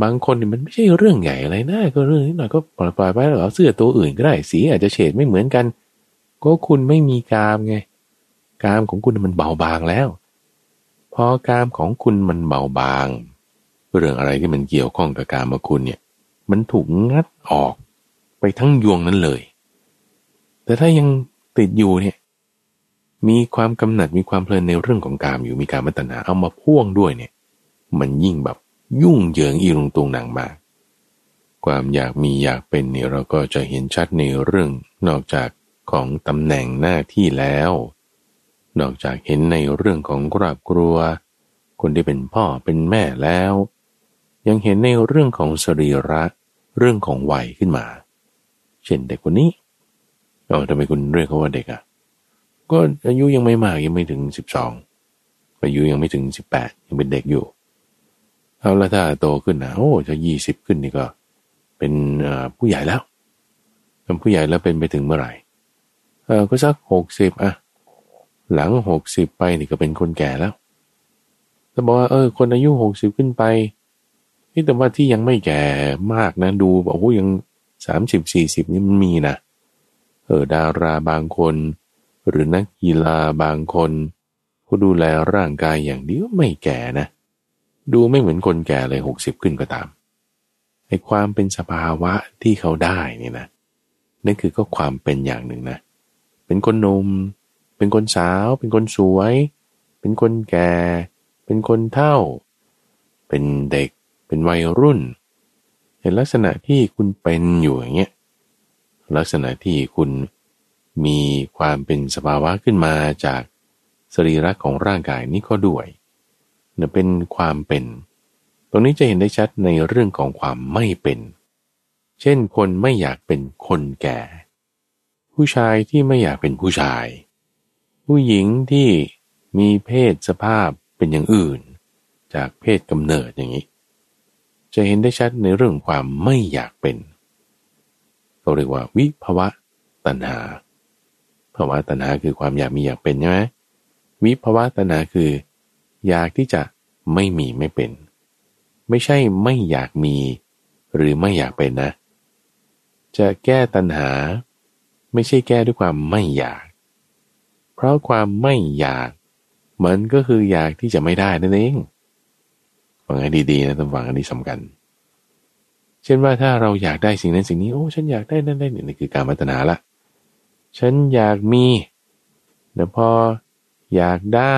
บางคนมันไม่ใช่เรื่องใหญ่อะไรนะก็เรื่องนิดหน่อยก็ปล่อยปล่อยไปแล้วเอเสื้อตัวอื่นก็ได้สีอาจจะเฉดไม่เหมือนกัน ก็คุณไม่มีกามไง กามของคุณมันเบาบางแล้ว พอกามของคุณมันเบาบาง เรื่องอะไรที่มันเกี่ยวข้องกับกามคุณเนี่ย มันถูกงัดออกไปทั้งยวงนั้นเลย แต่ถ้ายังติดอยู่เนี่ย มีความกำหนัดมีความเพลินในเรื่องของกามอยู่มีการมัตนาเอามาพ่วงด้วยเนี่ย มันยิ่งแบบยุ่งเหยิงอีรุงตุงหนังมาก ความอยากมีอยากเป็นเนี่ยเราก็จะเห็นชัดในเรื่องนอกจากของตำแหน่งหน้าที่แล้ว นอกจากเห็นในเรื่องของครอบครัว คนที่เป็นพ่อเป็นแม่แล้ว ยังเห็นในเรื่องของสรีระเรื่องของวัยขึ้นมา เช่นเด็กคนนี้เอาทำไมคุณเรียกเขาว่าเด็กอะ ก็อายุยังไม่มากยังไม่ถึงสิบสองอายุยังไม่ถึงสิบแปดยังเป็นเด็กอยู่เอาละถ้าโตขึ้นนะโอ้จะยี่สิบขึ้นนี่ก็ เป็นผู้ใหญ่แล้วเป็นผู้ใหญ่แล้วเป็นไปถึงเมื่อไหร่เออก็สักหกสิบอะหลังหกสิบไปนี่ก็เป็นคนแก่แล้วแต่บอกว่าเออ คนอายุหกสิบขึ้นไปนี่แต่ว่าที่ยังไม่แก่มากนะดูบอกว่ายังสามสิบสี่สิบนี่มันมีนะเออดาราบางคน หรือนักกีฬาบางคนผู้ดูแลร่างกายอย่างเดียวไม่แก่นะ ดูไม่เหมือนคนแก่เลยหกสิบขึ้นก็ตามไอ้ความเป็นสภาวะที่เขาได้นี่นะนั่นคือก็ความเป็นอย่างหนึ่งนะ เป็นคนหนุ่มเป็นคนสาว เป็นคนสวย เป็นคนแก่ เป็นคนเฒ่า เป็นเด็ก เป็นวัยรุ่น เห็นลักษณะที่คุณเป็นอยู่อย่างเงี้ยลักษณะที่คุณ มีความเป็นสภาวะขึ้นมาจากสรีระของร่างกายนี้ก็ด้วยเนี่ยเป็นความเป็น ตรงนี้จะเห็นได้ชัดในเรื่องของความไม่เป็น เช่นคนไม่อยากเป็นคนแก่ ผู้ชายที่ไม่อยากเป็นผู้ชาย ผู้หญิงที่มีเพศสภาพเป็นอย่างอื่น จากเพศกำเนิดอย่างนี้ จะเห็นได้ชัดในเรื่องความไม่อยากเป็นเราเรียกว่าวิภวะตัณหา ภาวะตัณหาคือความอยากมีอยากเป็นใช่ไหมวิภวะตัณหาคือ อยากที่จะไม่มีไม่เป็น ไม่ใช่ไม่อยากมี หรือไม่อยากเป็นนะ จะแก้ตัณหา ไม่ใช่แก้ด้วยความไม่อยาก เพราะความไม่อยากมันก็คืออยากที่จะไม่ได้นั่นเองฟังให้ดีๆนะต้องฟังอันนี้สำคัญ เช่นว่าถ้าเราอยากได้สิ่งนั้นสิ่งนี้โอ้ฉันอยากได้นั่นได้นี่คือการมัตนาละ ฉันอยากมีแต่พออยากได้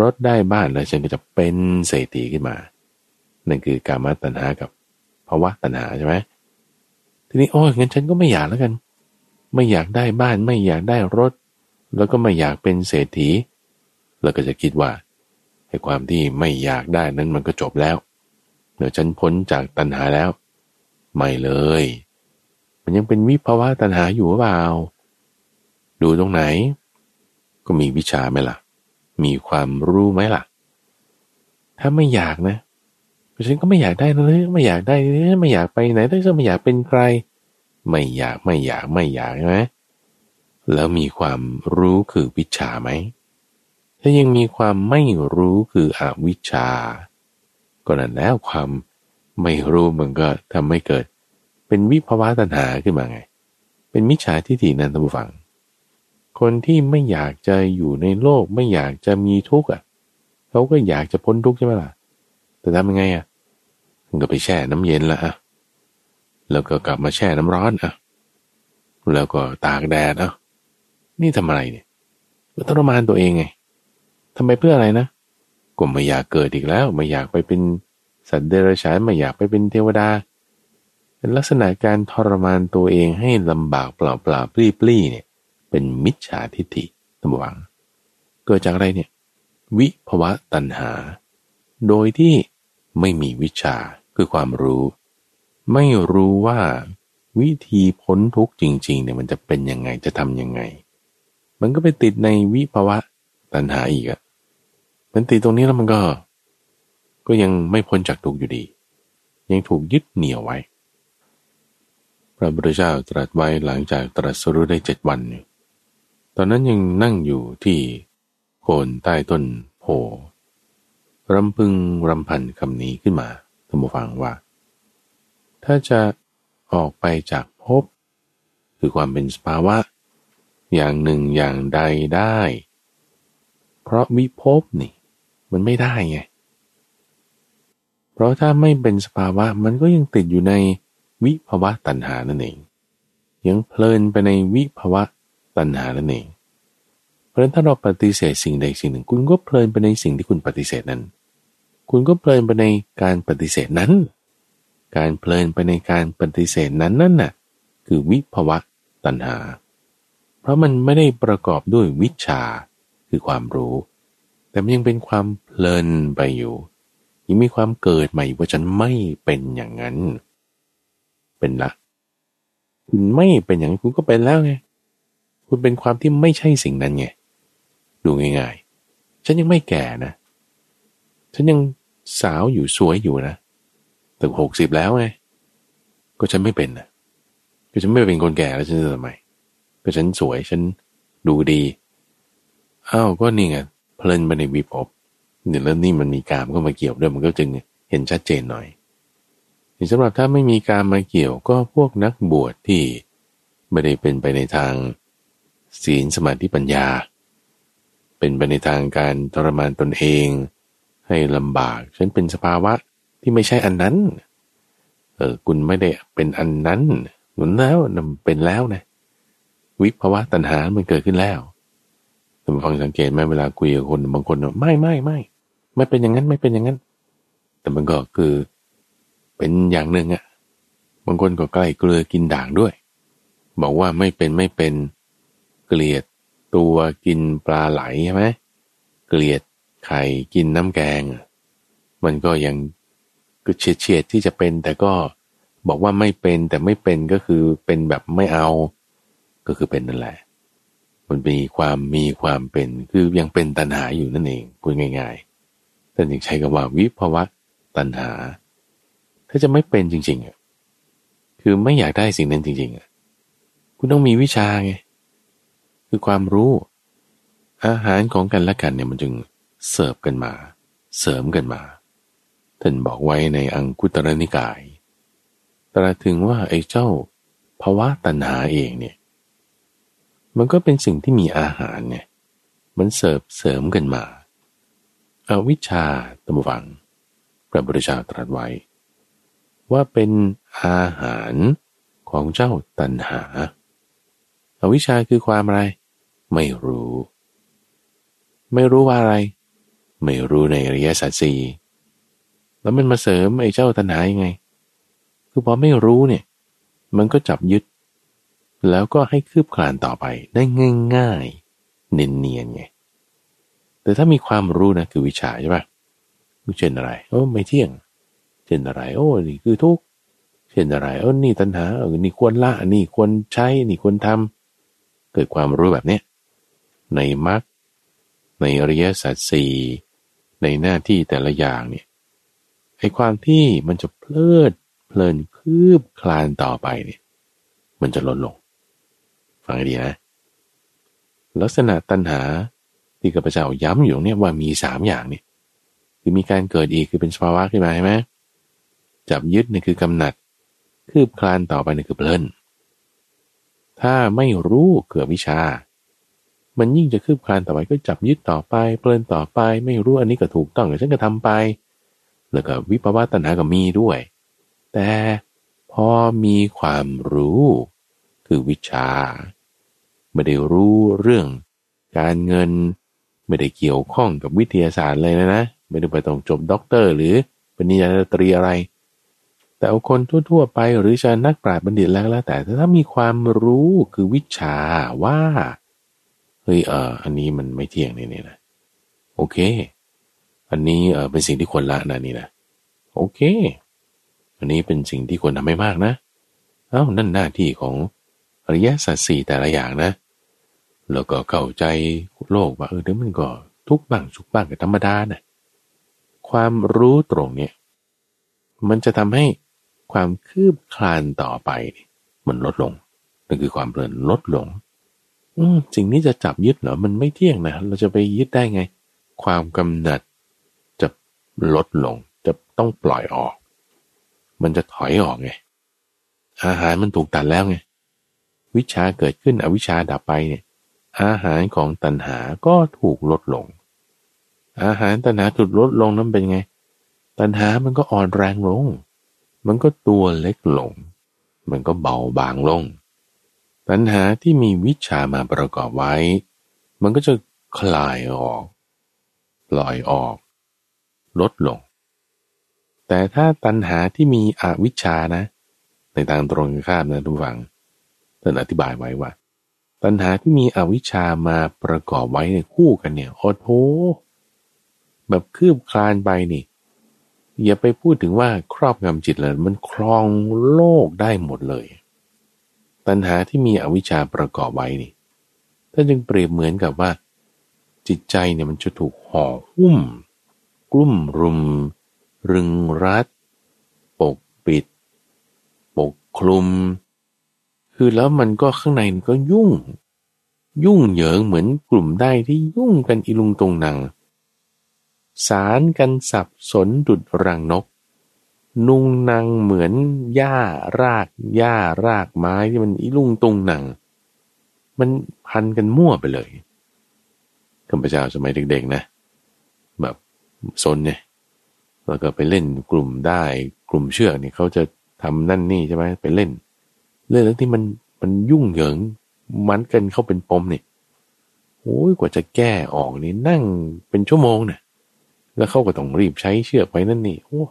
รถได้บ้านแล้วฉันก็จะเป็นเศรษฐีขึ้นมา นั่นคือการมัตนากับภาวะตัณหาใช่ไหมทีนี้โอ้ยงั้นฉันก็ไม่อยากแล้วกัน ไม่อยากได้บ้านไม่อยากได้รถ แล้วก็ไม่อยากเป็นเศรษฐีเราก็จะคิดว่าไอ้ความที่ไม่อยากได้นั้นมันก็จบแล้วเดี๋ยวฉันพ้นจากตัณหาแล้ว ไม่เลย มันยังเป็นวิภาวะตัณหาอยู่หรือเปล่า ดูตรงไหน ก็มีวิชาไหมล่ะ มีความรู้ไหมล่ะ ถ้าไม่อยากนะฉันก็ไม่อยากได้เลยไม่อยากได้เลยไม่อยากไปไหนถ้าจะไม่อยากเป็นใคร ไม่อยากไม่อยากไม่อยากใช่ไหมแล้วมีความรู้คือวิชาไหม ถ้ายังมีความไม่รู้คืออวิชชา ก็นั่นแล้วความไม่รู้มันก็ทำให้เกิด เป็นวิภาวะตัณหาขึ้นมาไง เป็นมิจฉาทิฏฐินันทบุฟัง คนที่ไม่อยากจะอยู่ในโลกไม่อยากจะมีทุกข์อะเขาก็อยากจะพ้นทุกข์ใช่ไหมล่ะ แต่ทำยังไงอะก็ไปแช่น้ำเย็นละอะแล้วก็กลับมาแช่น้ำร้อนอะแล้วก็ตากแดดอะนี่ทำอะไรเนี่ยก็ทรมานตัวเองไงทำไมเพื่ออะไรนะก็ไม่อยากเกิดอีกแล้ว ไม่อยากไปเป็นสัตว์เดรัจฉานไม่อยากไปเป็นเทวดาเป็นลักษณะการทรมานตัวเองให้ลำบากเปล่าเปล่าปลี้ปลี้เนี่ย เป็นมิจฉาทิฏฐิตมวัง เกิดจากอะไรเนี่ย วิภวะตัณหา โดยที่ไม่มีวิชาคือความรู้ ไม่รู้ว่าวิธีพ้นทุกข์จริงๆเนี่ยมันจะเป็นยังไงจะทำยังไง มันก็ไปติดในวิภวะตัณหาอีกอะมันติดตรงนี้แล้วมันก็ ก็ยังไม่พ้นจากทุกข์อยู่ดี ยังถูกยึดเหนี่ยวไว้ พระพุทธเจ้าตรัสไว้หลังจากตรัสรู้ได้เจ็ดวันเนี่ย อนนั้นยังนั่งอยู่ที่โคนใต้ต้นโพรำพึงรำพันคำนี้ขึ้นมาท่านผู้ฟังว่า ถ้าจะออกไปจากภพคือความเป็นสภาวะ อย่างหนึ่งอย่างใดได้ เพราะวิภพนี่มันไม่ได้ไง เพราะถ้าไม่เป็นสภาวะมันก็ยังติดอยู่ในวิภาวะตัณหานั่นเอง ยังเพลินไปในวิภาวะ ตัณหานั่นเอง เพราะฉะนั้นถ้าเราปฏิเสธสิ่งใดสิ่งหนึ่ง คุณก็เพลินไปในสิ่งที่คุณปฏิเสธนั้น คุณก็เพลินไปในการปฏิเสธนั้น การเพลินไปในการปฏิเสธนั้นนั่นน่ะคือวิภวะตัณหา เพราะมันไม่ได้ประกอบด้วยวิชาคือความรู้ แต่มันยังเป็นความเพลินไปอยู่ ยังมีความเกิดใหม่ว่าฉันไม่เป็นอย่างนั้น เป็นละคุณไม่เป็นอย่างนั้นคุณก็เป็นแล้วไง คุณเป็นความที่ไม่ใช่สิ่งนั้นไงดูง่ายๆ ฉันยังไม่แก่นะ ฉันยังสาวอยู่สวยอยู่นะถึงหกสิบแล้วไง ก็ฉันไม่เป็นนะก็ฉันไม่เป็นคนแก่แล้วฉันจะทำไมก็ฉันสวยฉันดูดีอ้าวก็นี่ไงเพลินไปในวิภพเนี่ยแล้วนี่มันมีการก็มาเกี่ยวด้วยมันก็จึงเห็นชัดเจนหน่อยสำหรับถ้าไม่มีการมาเกี่ยวก็พวกนักบวชที่ไม่ได้เป็นไปในทาง ศีลสมาธิปัญญา เป็นไปในทางการทรมานตนเอง ให้ลำบาก ฉันเป็นสภาวะที่ไม่ใช่อันนั้น เออคุณไม่ได้เป็นอันนั้นหนุนแล้วนเป็นแล้วนะ วิภาวะตัณหา มันเกิดขึ้นแล้วท่าฟังสังเกตไหมเวลาคุยกับคนบางคนไม่ไม่ไม่ไม่เป็นอย่างนั้นไม่เป็นอย่างนั้น แต่มันก็คือเป็นอย่างหนึ่งอะบางคนก็ใกล้เกลือกินด่างด้วย บอกว่าไม่เป็นไม่เป็น เกลียดตัวกินปลาไหลใช่ไหมเกลียดไข่กินน้ำแกง มันก็ยังก็เฉียดเฉียดที่จะเป็น แต่ก็บอกว่าไม่เป็นแต่ไม่เป็นก็คือเป็นแบบไม่เอา ก็คือเป็นนั่นแหละ มันมีความมีความเป็นคือยังเป็นตัณหาอยู่นั่นเองพูดง่ายๆแต่ยังใช้คำว่าวิภวะตัณหา ถ้าจะไม่เป็นจริงๆอะคือไม่อยากได้สิ่งนั้นจริงๆอะคุณต้องมีวิชาไง คือความรู้ อาหารของกันและกันเนี่ยมันจึงเสิร์ฟกันมา เสริมกันมา ท่านบอกไว้ในอังคุตรนิกาย ตรัสถึงว่าไอ้เจ้าภาวะตัณหาเองเนี่ย มันก็เป็นสิ่งที่มีอาหารเนี่ย มันเสิร์ฟเสริมกันมาอาวิชชาตมวัง พระบริชาตรัสไว้ ว่าเป็นอาหารของเจ้าตัณหาอาวิชชาคือความอะไร ไม่รู้ ไม่รู้ว่าอะไร ไม่รู้ในอริยสัจสี่แล้วมันมาเสริมไอ้เจ้าตัณหายังไง คือพอไม่รู้เนี่ย มันก็จับยึด แล้วก็ให้คืบคลานต่อไปได้ง่ายๆ เนียนๆไง แต่ถ้ามีความรู้นะคือวิชาใช่ปะเช่นอะไร โอ้ไม่เที่ยง เช่นอะไร โอ้นี่คือทุกเช่นอะไรโอ้นี่ตัณหาเออนี่ควรละ นี่ควรใช้ นี่ควรทำเกิดความรู้แบบเนี้ย ในมรรคในอริยสัจสี่ในหน้าที่แต่ละอย่างเนี่ยไอ้ความที่มันจะเพลิดเพลินคืบคลานต่อไปเนี่ยมันจะลดลง ฟังให้ดีนะ ลักษณะตัณหาที่กับพระเจ้าย้ำอยู่เนี่ยว่ามีสามอย่างเนี่ยคือมีการเกิดอีกคือเป็นสภาวะขึ้นมาใช่ไหมจับยึดนี่คือกำหนัด คืบคลานต่อไปนี่คือเพลินถ้าไม่รู้เกิดวิชา มันยิ่งจะคืบคลานต่อไปก็จับยึดต่อไป เพลินต่อไป ไม่รู้อันนี้ก็ถูกต้องฉันก็ทำไป แล้วก็วิปวัตตัณหาก็มีด้วย แต่พอมีความรู้ คือวิชา ไม่ได้รู้เรื่อง การเงิน ไม่ได้เกี่ยวข้องกับวิทยาศาสตร์เลยนะนะไม่ได้ไปต้องจบด็อกเตอร์ หรือปริญญาตรีอะไร แต่เอาคนทั่ว ๆ ไปหรือจะนักปราชญ์บัณฑิตแล้วแล้วแต่ถ้ามีความรู้คือวิชาว่า เฮ้ยเอออันนี้มันไม่เที่ยงนี่นี่นะโอเค อันนี้เออเป็นสิ่งที่ควรละนะนี่นะโอเค อันนี้เป็นสิ่งที่ควรทำให้มากนะเอา้านั่นหน้าที่ของอริยสัจสี่แต่ละอย่างนะ แล้วก็เข้าใจโลกว่าเออเดี๋ยวมันก็ทุกบ้างสุขบ้างกับธรรมดานะ่ะความรู้ตรงเนี่ยมันจะทำให้ความคืบคลานต่อไป มันลดลงนั่นคือความเพลินลดลง อืมสิ่งนี้จะจับยึดเหรอมันไม่เที่ยงนะเราจะไปยึดได้ไง ความกำหนัดจะลดลง จะต้องปล่อยออก มันจะถอยออกไง อาหารมันถูกตัดแล้วไง วิชาเกิดขึ้นอวิชาดับไปเนี่ย อาหารของตัณหาก็ถูกลดลง อาหารตัณหาถูกลดลงนั้นเป็นไง ตัณหามันก็อ่อนแรงลง มันก็ตัวเล็กลง มันก็เบาบางลง ตัณหาที่มีวิชามาประกอบไว้ มันก็จะคลายออก ปล่อยออก ลดลง แต่ถ้าตัณหาที่มีอวิชานะ ในทางตรงข้ามนะทุกฝังท่านอธิบายไว้ว่า ตัณหาที่มีอวิชามาประกอบไว้ในคู่กันเนี่ยโอ้โหแบบคืบคลานไปนี่ อย่าไปพูดถึงว่าครอบงำจิตเลย มันครองโลกได้หมดเลย ตัณหาที่มีอวิชชาประกอบไว้นี่ท่านจึงเปรียบเหมือนกับว่า จิตใจเนี่ยมันจะถูกห่อหุ้ม กลุ่มรุม รึงรัดปกปิด ปกคลุม คือแล้วมันก็ข้างในก็ยุ่ง ยุ่งเหยิงเหมือนกลุ่มได้ที่ยุ่งกันอีลุงตรงนัง สารกันสับสนดุดรังนก นุงนางเหมือนหญ้ารากหญ้ารากไม้ที่มันอีลุงตรงนัง มันพันกันมั่วไปเลยข้าพเจ้าสมัยเด็กๆนะ แบบสนเนี่ยแล้วก็ไปเล่นกลุ่มได้กลุ่มเชือกนี่เขาจะทำนั่นนี่ใช่ไหมไปเล่นเรื่องที่มันมันยุ่งเหยิงมันกันเข้าเป็นปมเนี่ยโอ้ยกว่าจะแก้ออกนี่นั่งเป็นชั่วโมงเนี่ยแล้วเขาก็ต้องรีบใช้เชือกไว้นั่นนี่โอ้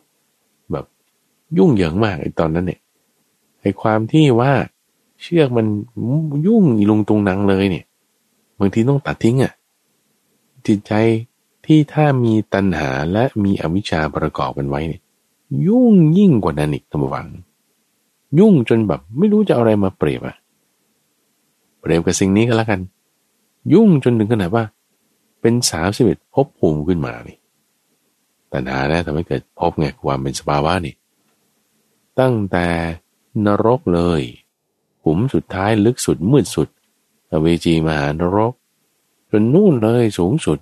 ยุ่งเหยิงมากไอ้ตอนนั้นเนี่ยไอ้ความที่ว่าเชือกมันยุ่งอีลงตุงนังเลยเนี่ยบางทีต้องตัดทิ้งอะ่ะจิตใจที่ถ้ามีตัณหาและมีอวิชชาประกอบกันไว้เนี่ยยุ่งยิ่งกว่านั้นอีกท่านผู้ฟัง ยุ่งจนแบบไม่รู้จะออะไรมาเปรียบอะเปรียบกับสิ่งนี้ก็แล้วกัน ยุ่งจนถึงขนาดว่า เป็นสามสิบเอ็ดภพภูมิขึ้นมานี่ตัณหานะทำให้เกิดพบไงความเป็นสภาวะนี่ ตั้งแต่นรกเลยหุมสุดท้ายลึกสุดมืดสุด อเวจีมหานรก จนนู่นเลยสูงสุด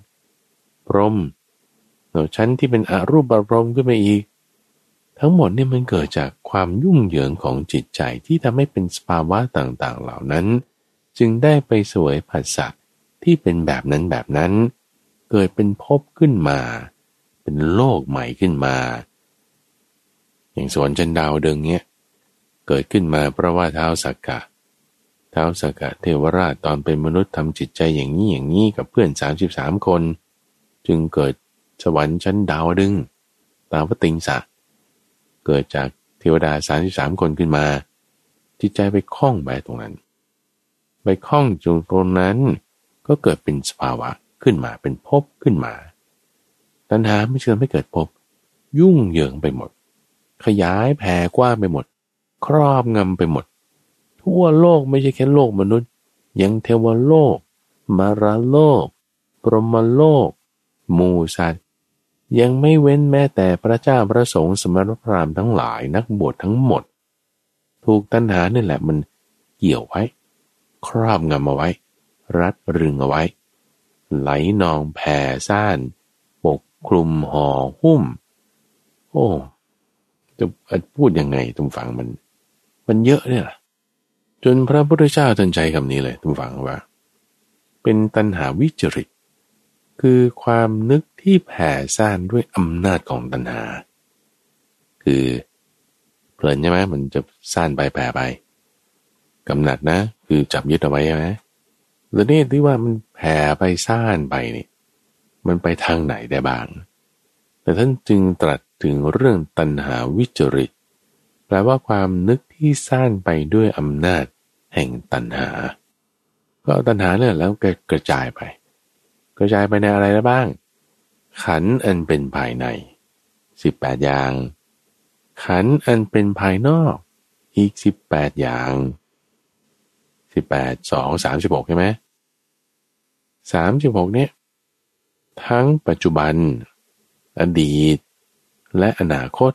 พรมเราชั้นที่เป็นอรูปบรมขึ้นไปอีก ทั้งหมดเนี่ยมันเกิดจากความยุ่งเหยิงของจิตใจที่ทำให้เป็นสภาวะต่างๆ เหล่านั้น จึงได้ไปสวยผัสสะที่เป็นแบบนั้นแบบนั้น เกิดเป็นภพขึ้นมา เป็นโลกใหม่ขึ้นมา อย่างสวนจันดาวเดิงเนี้ยเกิดขึ้นมาเพราะว่าเท้าสักกะ เท้าสักกะเทวราชตอนเป็นมนุษย์ทำจิตใจอย่างนี้อย่างนี้กับเพื่อนสามสิบสามคน จึงเกิดสวรรค์ชั้นดาวดึงตามพระติงสะ เกิดจากเทวดาสามสิบสามคนขึ้นมา จิตใจไปคล้องไปตรงนั้น ไปคล้องจงตรงนั้น ก็เกิดเป็นสภาวะขึ้นมาเป็นภพขึ้นมา ตัณหาไม่เชื่อไม่เกิดภพยุ่งเหยิงไปหมด ขยายแผ่กว้างไปหมด ครอบงำไปหมด ทั่วโลกไม่ใช่แค่โลกมนุษย์ ยังเทวโลก มาราโลก ปรมโลกมูสัตว์ ยังไม่เว้นแม้แต่พระเจ้าพระสงฆ์สมณพราหมณ์ทั้งหลายนักบวชทั้งหมด ถูกตัณหานี่แหละมันเกี่ยวไว้ ครอบงำเอาไว้ รัดรึงเอาไว้ ไหลนองแผ่ซ่าน ปกคลุมห่อหุ้ม โอ้ จะพูดยังไงทุกฝังมัน มันเยอะเนี่ยจนพระพุทธเจ้าท่านใจคำนี้เลยทุกฝังว่า เป็นตัณหาวิจริต คือความนึกที่แผ่ซ่านด้วยอำนาจของตัณหา คือเพลินใช่ไหมมันจะซ่านไปแผ่ไปกำหนัดนะ คือจับยึดเอาไว้ใช่ไหมแล้วนี่ที่ว่ามันแผ่ไปซ่านไปนี่มันไปทางไหนได้บ้าง แต่ท่านจึงตรัส ถึงเรื่องตัณหาวิจริต แปลว่าความนึกที่สร้างไปด้วยอำนาจแห่งตัณหา ก็ตัณหาเนี่ยแล้วกกระจายไป กระจายไปในอะไรได้บ้าง ขันอันเป็นภายในสิบแปดอย่าง ขันอันเป็นภายนอกอีกสิบแปดอย่างสิบแปดสองสามสิบหกใช่ไหมสามสิบหกเนี่ย ทั้งปัจจุบัน อดีต และอนาคต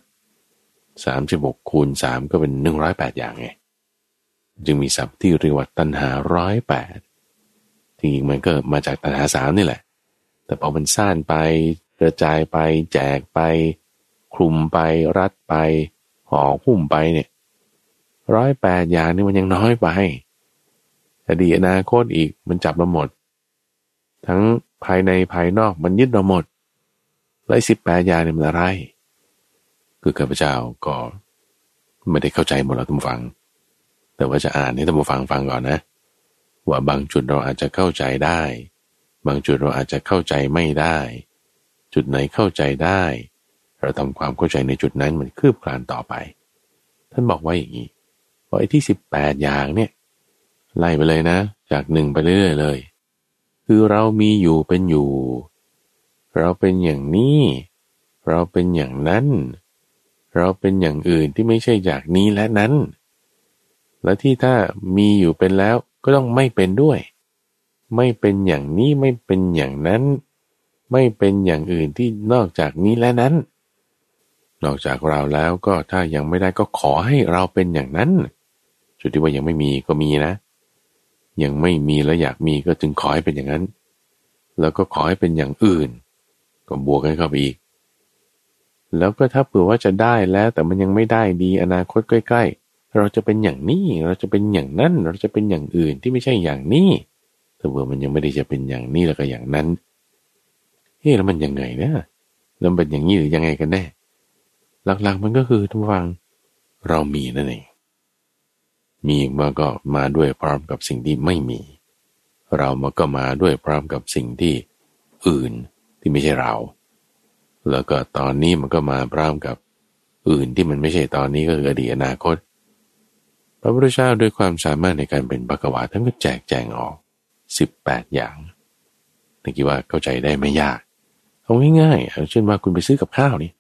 สามสิบหกคูณสามก็เป็นหนึ่งร้อยแปดอย่างไง จึงมีศัพท์ที่เรียกว่าตัณหาร้อยแปดจริงๆมันก็มาจากตัณหาสามนี่แหละ แต่พอมันซ่านไปกระจายไป แจกไป คลุมไปรัดไปห่อหุ้มไปเนี่ยร้อยแปดอย่างนี่มันยังน้อยไปอดีตอนาคตอีกมันจับเราหมด ทั้งภายในภายนอกมันยึดเราหมดไร้สิบแปดอย่างนี่มันอะไร คือข้าพเจ้าก็ไม่ได้เข้าใจหมดแล้วทุกฝัง แต่ว่าจะอ่านให้ท่านผู้ฟังฟังก่อนนะ ว่าบางจุดเราอาจจะเข้าใจได้ บางจุดเราอาจจะเข้าใจไม่ได้ จุดไหนเข้าใจได้ เราทำความเข้าใจในจุดนั้นมันคืบคลานต่อไป ท่านบอกว่าอย่างนี้ว่าไอ้ที่สิบแปดอย่างเนี่ยไล่ไปเลยนะ จากหนึ่งไปเรื่อยๆเลย คือเรามีอยู่เป็นอยู่ เราเป็นอย่างนี้ เราเป็นอย่างนั้น เราเป็นอย่างอื่นที่ไม่ใช่จากนี้และนั้น และที่ถ้ามีอยู่เป็นแล้วก็ต้องไม่เป็นด้วย ไม่เป็นอย่างนี้ไม่เป็นอย่างนั้น ไม่เป็นอย่างอื่นที่นอกจากนี้และนั้น นอกจากเราแล้วก็ถ้ายังไม่ได้ก็ขอให้เราเป็นอย่างนั้นจุดที่ว่ายังไม่มีก็มีนะ ยังไม่มีแล้วอยากมีก็จึงขอให้เป็นอย่างนั้น แล้วก็ขอให้เป็นอย่างอื่น ก็บวกกันเข้าไปอีก แล้วก็ถ้าเผื่อว่าจะได้แล้วแต่มันยังไม่ได้ดีอนาคตใกล้ๆ เราจะเป็นอย่างนี้เราจะเป็นอย่างนั้น เราจะเป็นอย่างอื่นที่ไม่ใช่อย่างนี้ถ้าเผื่อมันยังไม่ได้จะเป็นอย่างนี้แล้วก็อย่างนั้นเฮ้แล้วมันยังไงนะแล้วเป็นอย่างนี้หรือยังไงกันแน่หลักๆมันก็คือทุกฟังเรามีนั่นเองมีมาก็มาด้วยพร้อมกับสิ่งที่ไม่มี เรามาก็มาด้วยพร้อมกับสิ่งที่อื่นที่ไม่ใช่เรา แล้วก็ตอนนี้มันก็มาพร้อมกับอื่นที่มันไม่ใช่ตอนนี้ก็คืออดีตอนาคต พระพุทธเจ้าด้วยความสามารถในการเป็นบักวาท่านก็แจกแจงออกสิบแปดอย่างนึกว่าเข้าใจได้ไม่ยาก เอาง่ายๆเช่นว่าคุณไปซื้อกับข้าวนี่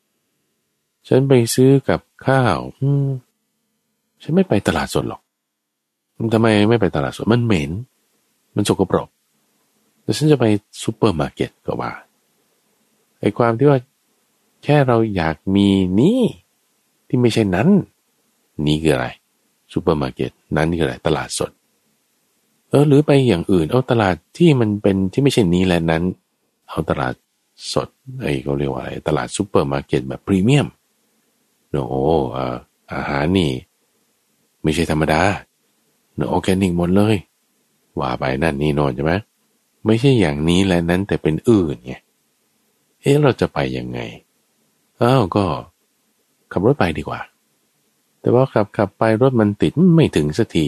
ฉันไปซื้อกับข้าว อืมฉันไม่ไปตลาดสดหรอกทำไมไม่ไปตลาดสดมันเหม็น มันสกปรกแต่ฉันจะไปซูเปอร์มาร์เก็ตก็ว่าไอ้ความที่ว่า แค่เราอยากมีนี่ที่ไม่ใช่นั้น นี่คืออะไรซูเปอร์มาร์เก็ตนั้นคืออะไรตลาดสด เออหรือไปอย่างอื่น เอาตลาดที่มันเป็นที่ไม่ใช่นี้และนั้น เอาตลาดสดไอ้เขาเรียกว่าอะไรตลาดซูเปอร์มาร์เก็ตแบบพรีเมียมโอ้อาหารนี่ ไม่ใช่ธรรมดาเนื้อออร์แกนิกหมดเลย ว่าไปนั่นนี่นอนใช่ไหมไม่ใช่อย่างนี้และนั้นแต่เป็นอื่นไงเอ๊ะเราจะไปยังไง อ้าวก็ ขับรถไปดีกว่า แต่ว่าขับขับไปรถมันติดไม่ถึงสักที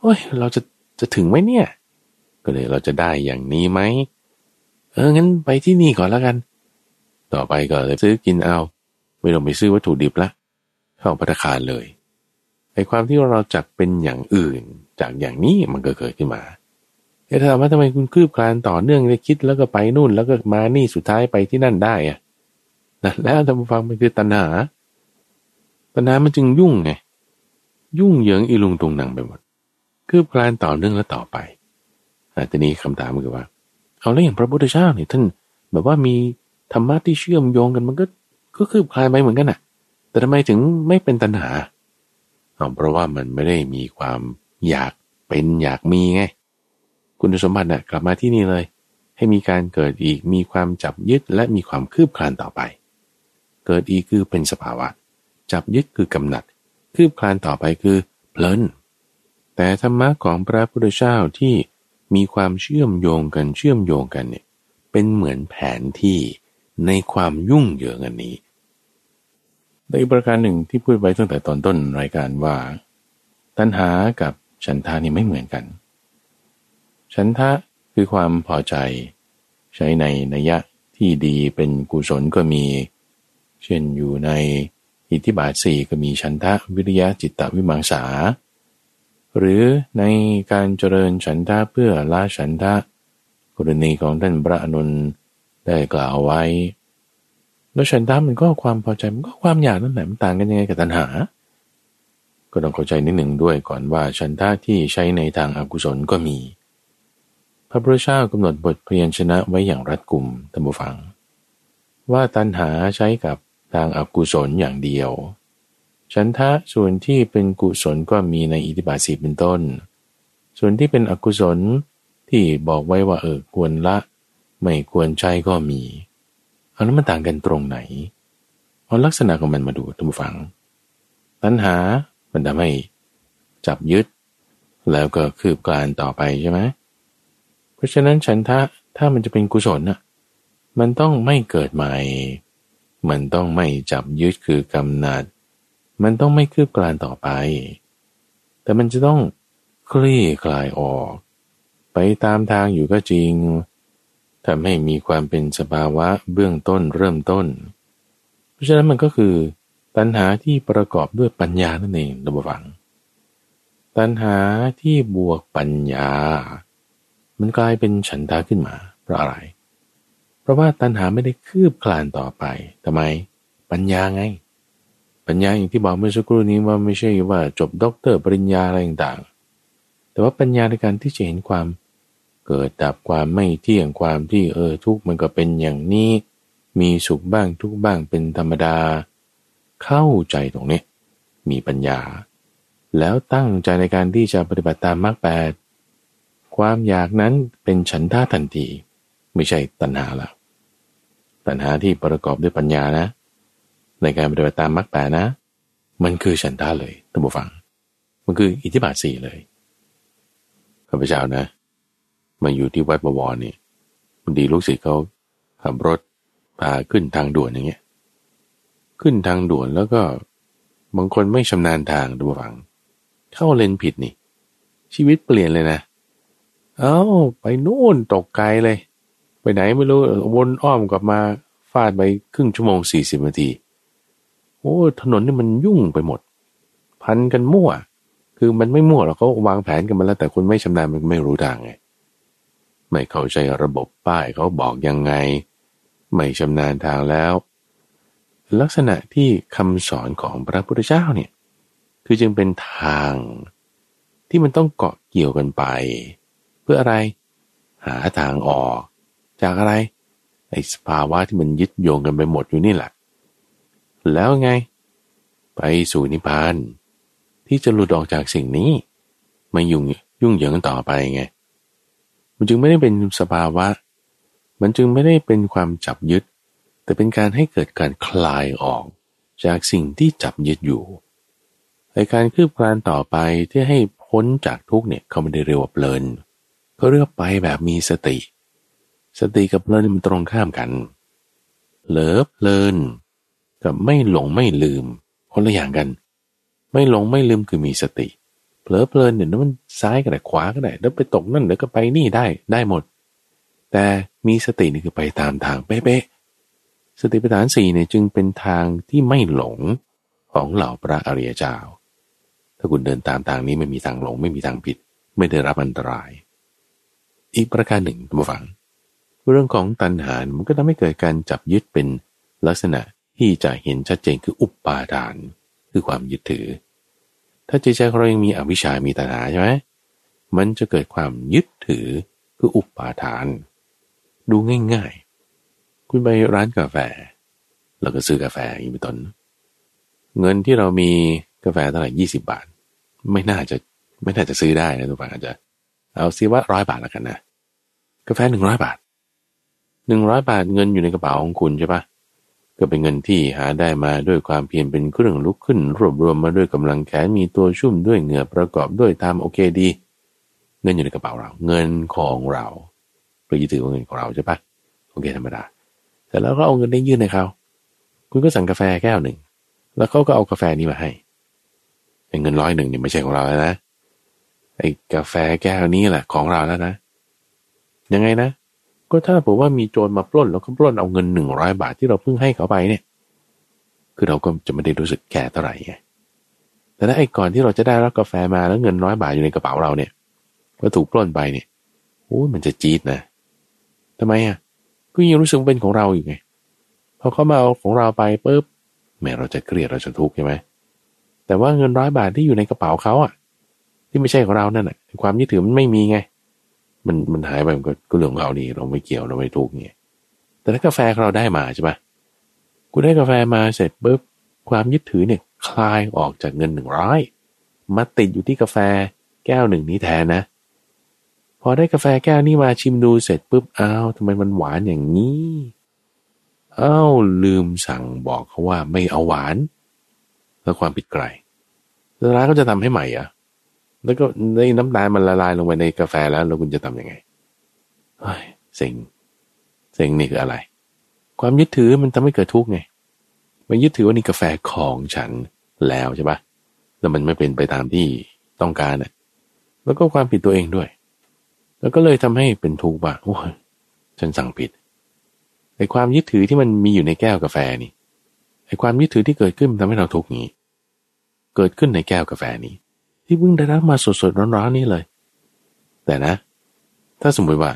โอ้ย เราจะจะถึงไหมเนี่ย ก็เลยเราจะได้อย่างนี้ไหมเอองั้นไปที่นี่ก่อนแล้วกัน ต่อไปก็เลยซื้อกินเอา ไม่ต้องไปซื้อวัตถุดิบละเข้าพัตคารเลยไอ้ความที่เราจักเป็นอย่างอื่น จากอย่างนี้มันก็เกิดขึ้นมาเอ้ถามว่าทำไมคุณคืบคลานต่อเนื่องเลยคิดแล้วก็ไปนู่น แล้วก็มานี่สุดท้ายไปที่นั่นได้อะ นั่นแล้วท่านฟังมันคือตัณหาตัณหามันจึงยุ่งไง ยุ่งเหยิงอีลุงตุงนังไปหมด คืบคลานต่อเนื่องแล้วต่อไปอาทีนี้คำถามคือว่า เอาแล้วอย่างพระพุทธเจ้าเนี่ยท่าน แบบว่ามีธรรมะที่เชื่อมโยงกันมันก็ก็คืบคลานไปเหมือนกันอะ แต่ทำไมถึงไม่เป็นตัณหาเพราะว่ามันไม่ได้มีความอยากเป็นอยากมีไง คุณสมบัติน่ะกลับมาที่นี่เลย ให้มีการเกิดอีกมีความจับยึดและมีความคืบคลานต่อไป เกิดอีกคือเป็นสภาวะ จับยึดคือกำหนัด คืบคลานต่อไปคือเพลิน แต่ธรรมะของพระพุทธเจ้าที่มีความเชื่อมโยงกันเชื่อมโยงกันเนี่ยเป็นเหมือนแผนที่ในความยุ่งเหยิงอันนี้ในประการหนึ่งที่พูดไว้ตั้งแต่ตอนต้นรายการว่า ตัณหากับฉันทานี่ไม่เหมือนกัน ฉันทะคือความพอใจ ใช้ในนัยะที่ดีเป็นกุศลก็มี เช่นอยู่ในอิทธิบาทสี่ก็มีฉันทะวิริยะจิตตวิมังสา หรือในการเจริญฉันทะเพื่อละฉันทะกรณีของท่านพระอนุนได้กล่าวไว้ แล้วฉันทะมันก็ความพอใจมันก็ความอยากนั่นแหละมันต่างกันยังไงกับตัณหา ก็ต้องเข้าใจนิดหนึ่งด้วยก่อนว่าฉันทะที่ใช้ในทางอากุศลก็มี พระพุทธเจ้ากำหนดบทเพียนชนะไว้อย่างรัดกุมท่านผู้ฟัง ว่าตัณหาใช้กับ ทางอากุศลอย่างเดียว ฉันทะส่วนที่เป็นกุศลก็มีในอิทธิบาทสีเป็นต้น ส่วนที่เป็นอกุศลที่บอกไว้ว่าเออควรละ ไม่ควรใช้ก็มี เอาแล้วมันต่างกันตรงไหนเอาลักษณะของมันมาดูท่านผู้ฟัง ตัณหามันทำให้จับยึด แล้วก็คืบกลานต่อไปใช่ไหมเพราะฉะนั้นฉันทะถ้ามันจะเป็นกุศลน่ะมันต้องไม่เกิดใหม่ มันต้องไม่จับยึดคือกำหนัด มันต้องไม่คืบกลานต่อไป แต่มันจะต้องคลี่คลายออก ไปตามทางอยู่ก็จริงทำให้มีความเป็นสภาวะเบื้องต้นเริ่มต้น เพราะฉะนั้นมันก็คือ ตัณหาที่ประกอบด้วยปัญญานั่นเองระบฟัง ตัณหาที่บวกปัญญา มันกลายเป็นฉันทาขึ้นมาเพราะอะไร เพราะว่าตัณหาไม่ได้คืบคลานต่อไปทำไม ปัญญาไง ปัญญาอย่างที่บอกเมื่อสักครู่นี้ว่าไม่ใช่ว่าจบด็อกเตอร์ปริญญาอะไรต่างๆ แต่ว่าปัญญาในการที่จะเห็นความเกิดดับความไม่เที่ยงความที่เออทุกข์มันก็เป็นอย่างนี้ มีสุขบ้างทุกข์บ้างเป็นธรรมดา เข้าใจตรงนี้ มีปัญญา แล้วตั้งใจในการที่จะปฏิบัติตามมรรคแปดความอยากนั้นเป็นฉันท่าทันที ไม่ใช่ตัณหาละตัณหาที่ประกอบด้วยปัญญานะ ในการปฏิบัติตามมรรคแปนะ มันคือฉันทาเลยท่านผู้ฟัง มันคืออิทธิบาทสี่เลยข้าพเจ้านะ มาอยู่ที่วัดบวรนี่ดีลูกศิษย์เขาขับรถพาขึ้นทางด่วนอย่างเงี้ย ขึ้นทางด่วนแล้วก็บางคนไม่ชำนาญทางดูฟัง เข้าเลนผิดนี่ ชีวิตเปลี่ยนเลยนะ เอา้าไปนู่นตกไกลเลย ไปไหนไม่รู้วนอ้อมกลับมาฟาดไปครึ่งชั่วโมงสี่สิบนาที โอ้ถนนนี่มันยุ่งไปหมด พันกันมั่ว คือมันไม่มั่วเราก็วางแผนกันมาแล้วแต่คุณไม่ชำนาญมันไม่รู้ทางไงไม่เข้าใจระบบป้ายเขาบอกยังไง ไม่ชำนาญทางแล้ว ลักษณะที่คำสอนของพระพุทธเจ้าเนี่ยคือจึงเป็นทางที่มันต้องเกาะเกี่ยวกันไป เพื่ออะไรหาทางออก จากอะไรไอ้สภาวะที่มันยึดโยงกันไปหมดอยู่นี่แหละ แล้วไง ไปสู่นิพพาน ที่จะหลุดออกจากสิ่งนี้ไม่ยุ่งยุ่งเหยิงต่อไปไง มันจึงไม่ได้เป็นสภาวะ มันจึงไม่ได้เป็นความจับยึด แต่เป็นการให้เกิดการคลายออก จากสิ่งที่จับยึดอยู่ในการคืบคลานต่อไปที่ให้พ้นจากทุกเนี่ยเขาไม่ได้เรียกว่าเพลินเขาเรียกไปแบบมีสติ สติกับเพลินมันตรงข้ามกันเหลือเพลินกับไม่หลงไม่ลืมคนละอย่างกัน ไม่หลงไม่ลืมคือมีสติเผลอเพลินเนี่ยมันซ้ายก็ได้ขวาก็ได้แล้วไปตกนั่นแล้วก็ไปนี่ได้ได้หมด แต่มีสตินี่คือไปตามทางเป๊ะๆสติปัฏฐานสี่เนี่ยจึงเป็นทางที่ไม่หลงของเหล่าพระอริยเจ้า ถ้าคุณเดินตามทางนี้ไม่มีทางหลงไม่มีทางผิด ไม่ได้รับอันตราย อีกประการหนึ่งท่านผู้ฟัง เรื่องของตัณหา มันก็ทำให้เกิดการจับยึดเป็นลักษณะที่จะเห็นชัดเจนคืออุปปาทาน คือความยึดถือ ถ้าใจใจของเรายังมีอวิชชามีตัณหาใช่ไหมมันจะเกิดความยึดถือคืออุปปาทาน ดูง่ายๆ คุณไปร้านกาแฟ แล้วก็ซื้อกาแฟอีกเป็นต้นเงินที่เรามีกาแฟเท่าไหร่ยี่สิบาท ไม่น่าจะไม่น่าจะซื้อได้นะทุกท่านอาจจะ เอาซิว่าร้อยบาทแล้วกันนะ กาแฟหนึ่งร้อยบาท หนึ่งร้อยบาทเงินอยู่ในกระเป๋าของคุณใช่ปะก็เป็นเงินที่หาได้มาด้วยความเพียรเป็นเครื่องลุกขึ้น รวบรวมมาด้วยกำลังแขนมีตัวชุ่มด้วยเหงื่อประกอบด้วยตามโอเคดี เงินอยู่ในกระเป๋าเรา เงินของเราเรายึดถือว่าเงินของเราใช่ปะโอเคธรรมดาแต่แล้วก็เอาเงินได้ยื่นให้เขาคุณก็สั่งกาแฟแก้วหนึ่งแล้วเขาก็เอากาแฟนี้มาให้เงินร้อยหนึ่งนี่ไม่ใช่ของเราแล้วนะไอ้กาแฟแก้วนี้แหละของเราแล้วนะยังไงนะ ก็ถ้าผมว่ามีโจรมาปล้น แล้วก็ปล้นเอาเงินหนึ่งร้อยบาทที่เราเพิ่งให้เขาไปเนี่ย คือเราก็จะไม่ได้รู้สึกแก่เท่าไหร่ไงแต่ถ้าไอ้ก่อนที่เราจะได้รับกาแฟมาแล้วเงินร้อยบาทอยู่ในกระเป๋าเราเนี่ยก็ถูกปล้นไปเนี่ยโอ้มันจะจี๊ดนะทำไมอะก็ยังรู้สึกเป็นของเราอยู่ไงพอเขามาเอาของเราไปปุ๊บแม้เราจะเครียดเราจะทุกข์ใช่ไหมแต่ว่าเงินร้อยบาทที่อยู่ในกระเป๋าเขาอะ ที่ไม่ใช่ของเรานั่นแหะความยึดถือมันไม่มีไง มันมันหายไปมันก็เรื่องของเขาดีเราไม่เกี่ยวเราไม่ทุกไงแต่ถ้ากาแฟเราได้มาใช่ปะกูได้กาแฟมาเสร็จปุ๊บความยึดถือเนี่ยคลายออกจากเงินหนึ่งร้อยมาติดอยู่ที่กาแฟแก้วหนึ่งนี้แทนนะ พอได้กาแฟแก้วนี้มาชิมดูเสร็จปุ๊บอ้าวทำไมมันหวานอย่างนี้อ้าวลืมสั่งบอกเขาว่าไม่เอาหวาน แล้วความผิดไกลร้านก็จะทำให้ใหม่อะ แล้วก็ในน้ำตาลมันละลายลงไปในกาแฟแล้วแล้วคุณจะทํำยังไงเฮ้ยเซ็งเซ็งนี่คืออะไร ความยึดถือมันทำให้เกิดทุกข์ไง มันยึดถือว่านี่กาแฟของฉันแล้วใช่ปะแล้วมันไม่เป็นไปตามที่ต้องการอะ แล้วก็ความผิดตัวเองด้วย แล้วก็เลยทำให้เป็นทุกข์ว่าโอ้ยฉันสั่งผิดไอ้ความยึดถือที่มันมีอยู่ในแก้วกาแฟนี่ไอ้ความยึดถือที่เกิดขึ้นทำให้เราทุกข์นี้ เกิดขึ้นในแก้วกาแฟนี้ ที่เพิ่งได้รับมาสดๆร้อนๆนี่เลย แต่นะ ถ้าสมมติว่า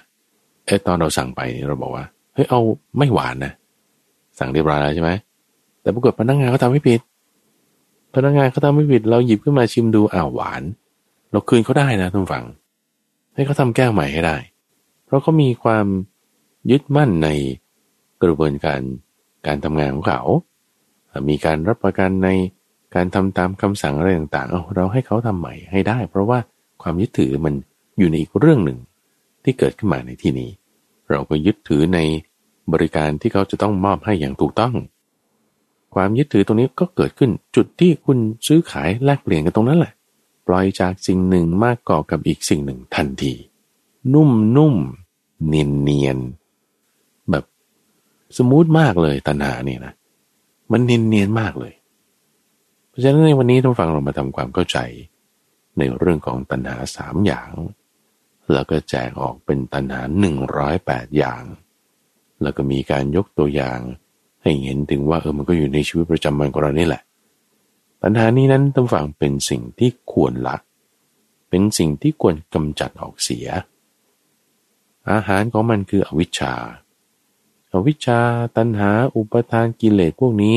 ไอ้ตอนเราสั่งไปเราบอกว่าเฮ้ยเอาไม่หวานนะสั่งเรียบร้อยแล้วใช่ไหมแต่ปรากฏพนักงานเขาทาไม่ผิด พนักงานเขาทำไม่ผิด เราหยิบขึ้นมาชิมดูอ้าวหวาน เราคืนเขาได้นะทุกฝัง ให้เขาทาแก้วใหม่ให้ได้ เพราะเขามีความยึดมั่นในกระบวนการการทำงานของเขา มีการรับประกันใน การทำตามคำสั่งอะไรต่างๆเราให้เขาทำใหม่ให้ได้ เพราะว่าความยึดถือมันอยู่ในอีกเรื่องหนึ่งที่เกิดขึ้นมาในที่นี้ เราก็ยึดถือในบริการที่เขาจะต้องมอบให้อย่างถูกต้อง ความยึดถือตรงนี้ก็เกิดขึ้นจุดที่คุณซื้อขายแลกเปลี่ยนกันตรงนั้นแหละ ปล่อยจากสิ่งหนึ่งมากก่อกับอีกสิ่งหนึ่งทันที นุ่มนุ่มเนียนเนียนแบบสมูทมากเลยตัณหาเนี่ยนะ มันเนียนๆมากเลย ราะฉะนั้นในวันนี้ท่านฟังเรามาทำความเข้าใจ ในเรื่องของตัณหาสามอย่าง แล้วก็แจกออกเป็นตัณหาหนึ่งร้อยแปดอย่าง แล้วก็มีการยกตัวอย่าง ให้เห็นถึงว่าเออมันก็อยู่ในชีวิตประจำวันของเรานี่แหละปัญหานี้นั้นต้องฟังเป็นสิ่งที่ควรละ เป็นสิ่งที่ควรกำจัดออกเสีย อาหารของมันคืออวิชชา อวิชชา ตัณหา อุปทานกิเลสพวกนี้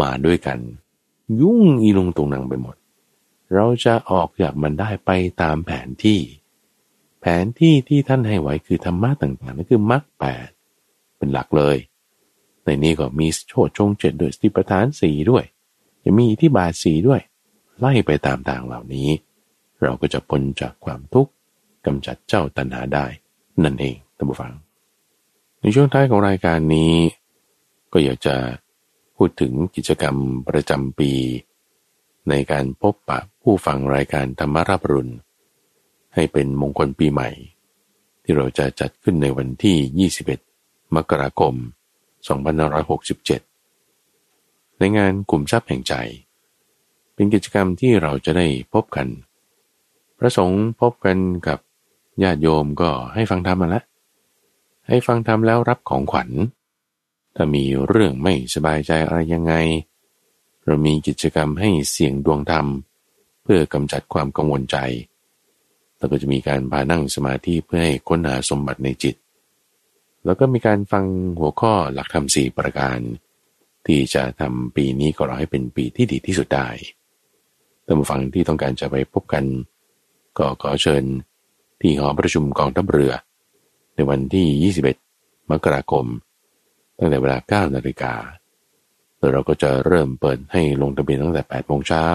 มาด้วยกัน ยุ่งอีลงตรงนังไปหมด เราจะออกจากมันได้ไปตามแผนที่ แผนที่ที่ท่านให้ไว้คือธรรมะต่างๆนั่นคือมรรคแปดเป็นหลักเลย ในนี้ก็มีโชดชงเจ็ดด้วยสติปัฏฐานสี่ด้วยจะมีอิที่บาทสีด้วย ไล่ไปตามทางเหล่านี้ เราก็จะพ้นจากความทุกข์กำจัดเจ้าตัณหาได้ นั่นเองท่านผู้ฟัง ในช่วงท้ายของรายการนี้ ก็อยากจะ พูดถึงกิจกรรมประจำปี ในการพบปะผู้ฟังรายการธรรมรับรุณ ให้เป็นมงคลปีใหม่ ที่เราจะจัดขึ้นในวันที่ 21 มกราคม 2567 ในงานกลุ่มทรัพย์แห่งใจ เป็นกิจกรรมที่เราจะได้พบกัน พระสงฆ์พบกันกับญาติโยมก็ให้ฟังธรรมมาแล้วให้ฟังธรรมแล้วรับของขวัญ ถ้ามีเรื่องไม่สบายใจอะไรยังไง เรามีกิจกรรมให้เสี่ยงดวงธรรม เพื่อกำจัดความกังวลใจ แล้วก็จะมีการพานั่งสมาธิเพื่อให้ค้นหาสมบัติในจิต แล้วก็มีการฟังหัวข้อหลักธรรมสี่ประการ ที่จะทำปีนี้ก็รอให้เป็นปีที่ดีที่สุดได้ท่านผู้ฟังที่ต้องการจะไปพบกัน ก็ขอเชิญที่หอประชุมกองทัพเรือ ในวันที่ 21 มกราคม ตั้งแต่เวลา 9 นาฬิกาแล้วเราก็จะเริ่มเปิดให้ลงทะเบียนตั้งแต่ 8 โมงเช้า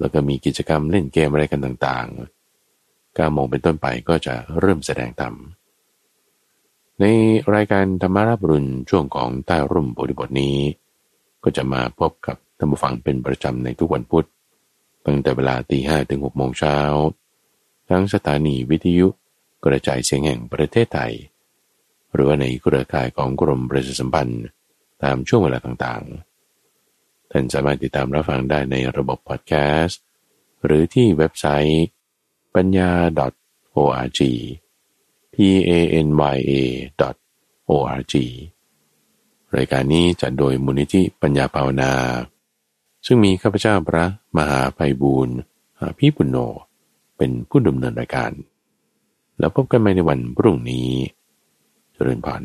แล้วก็มีกิจกรรมเล่นเกมอะไรกันต่างๆ9โมงเป็นต้นไปก็จะเริ่มแสดงธรรม ในรายการธรรมาราบรุณช่วงของใต้ร่มบริบทนี้ ก็จะมาพบกับท่านผู้ฟังเป็นประจำในทุกวันพุธ ตั้งแต่เวลาตีห้ถึงหกโมงเช้า ทั้งสถานีวิทยุกระจายเสียงแห่งประเทศไทย หรือว่าในเครือข่ายของกรมประชาสัมพันธ์ตามช่วงเวลาต่างๆ ท่านสามารถติดตามรับฟังได้ในระบบพอดแคสต์ หรือที่เว็บไซต์ปัญญา .org p a n y a o r g รายการนี้จัดโดยมูลนิธิปัญญาภาวนา ซึ่งมีข้าพเจ้าพระมหาไพบูรณ์พี่ปุณโญเป็นผู้ดำเนินรายการ แล้วพบกันใหม่ในวันพรุ่งนี้ เจริญพร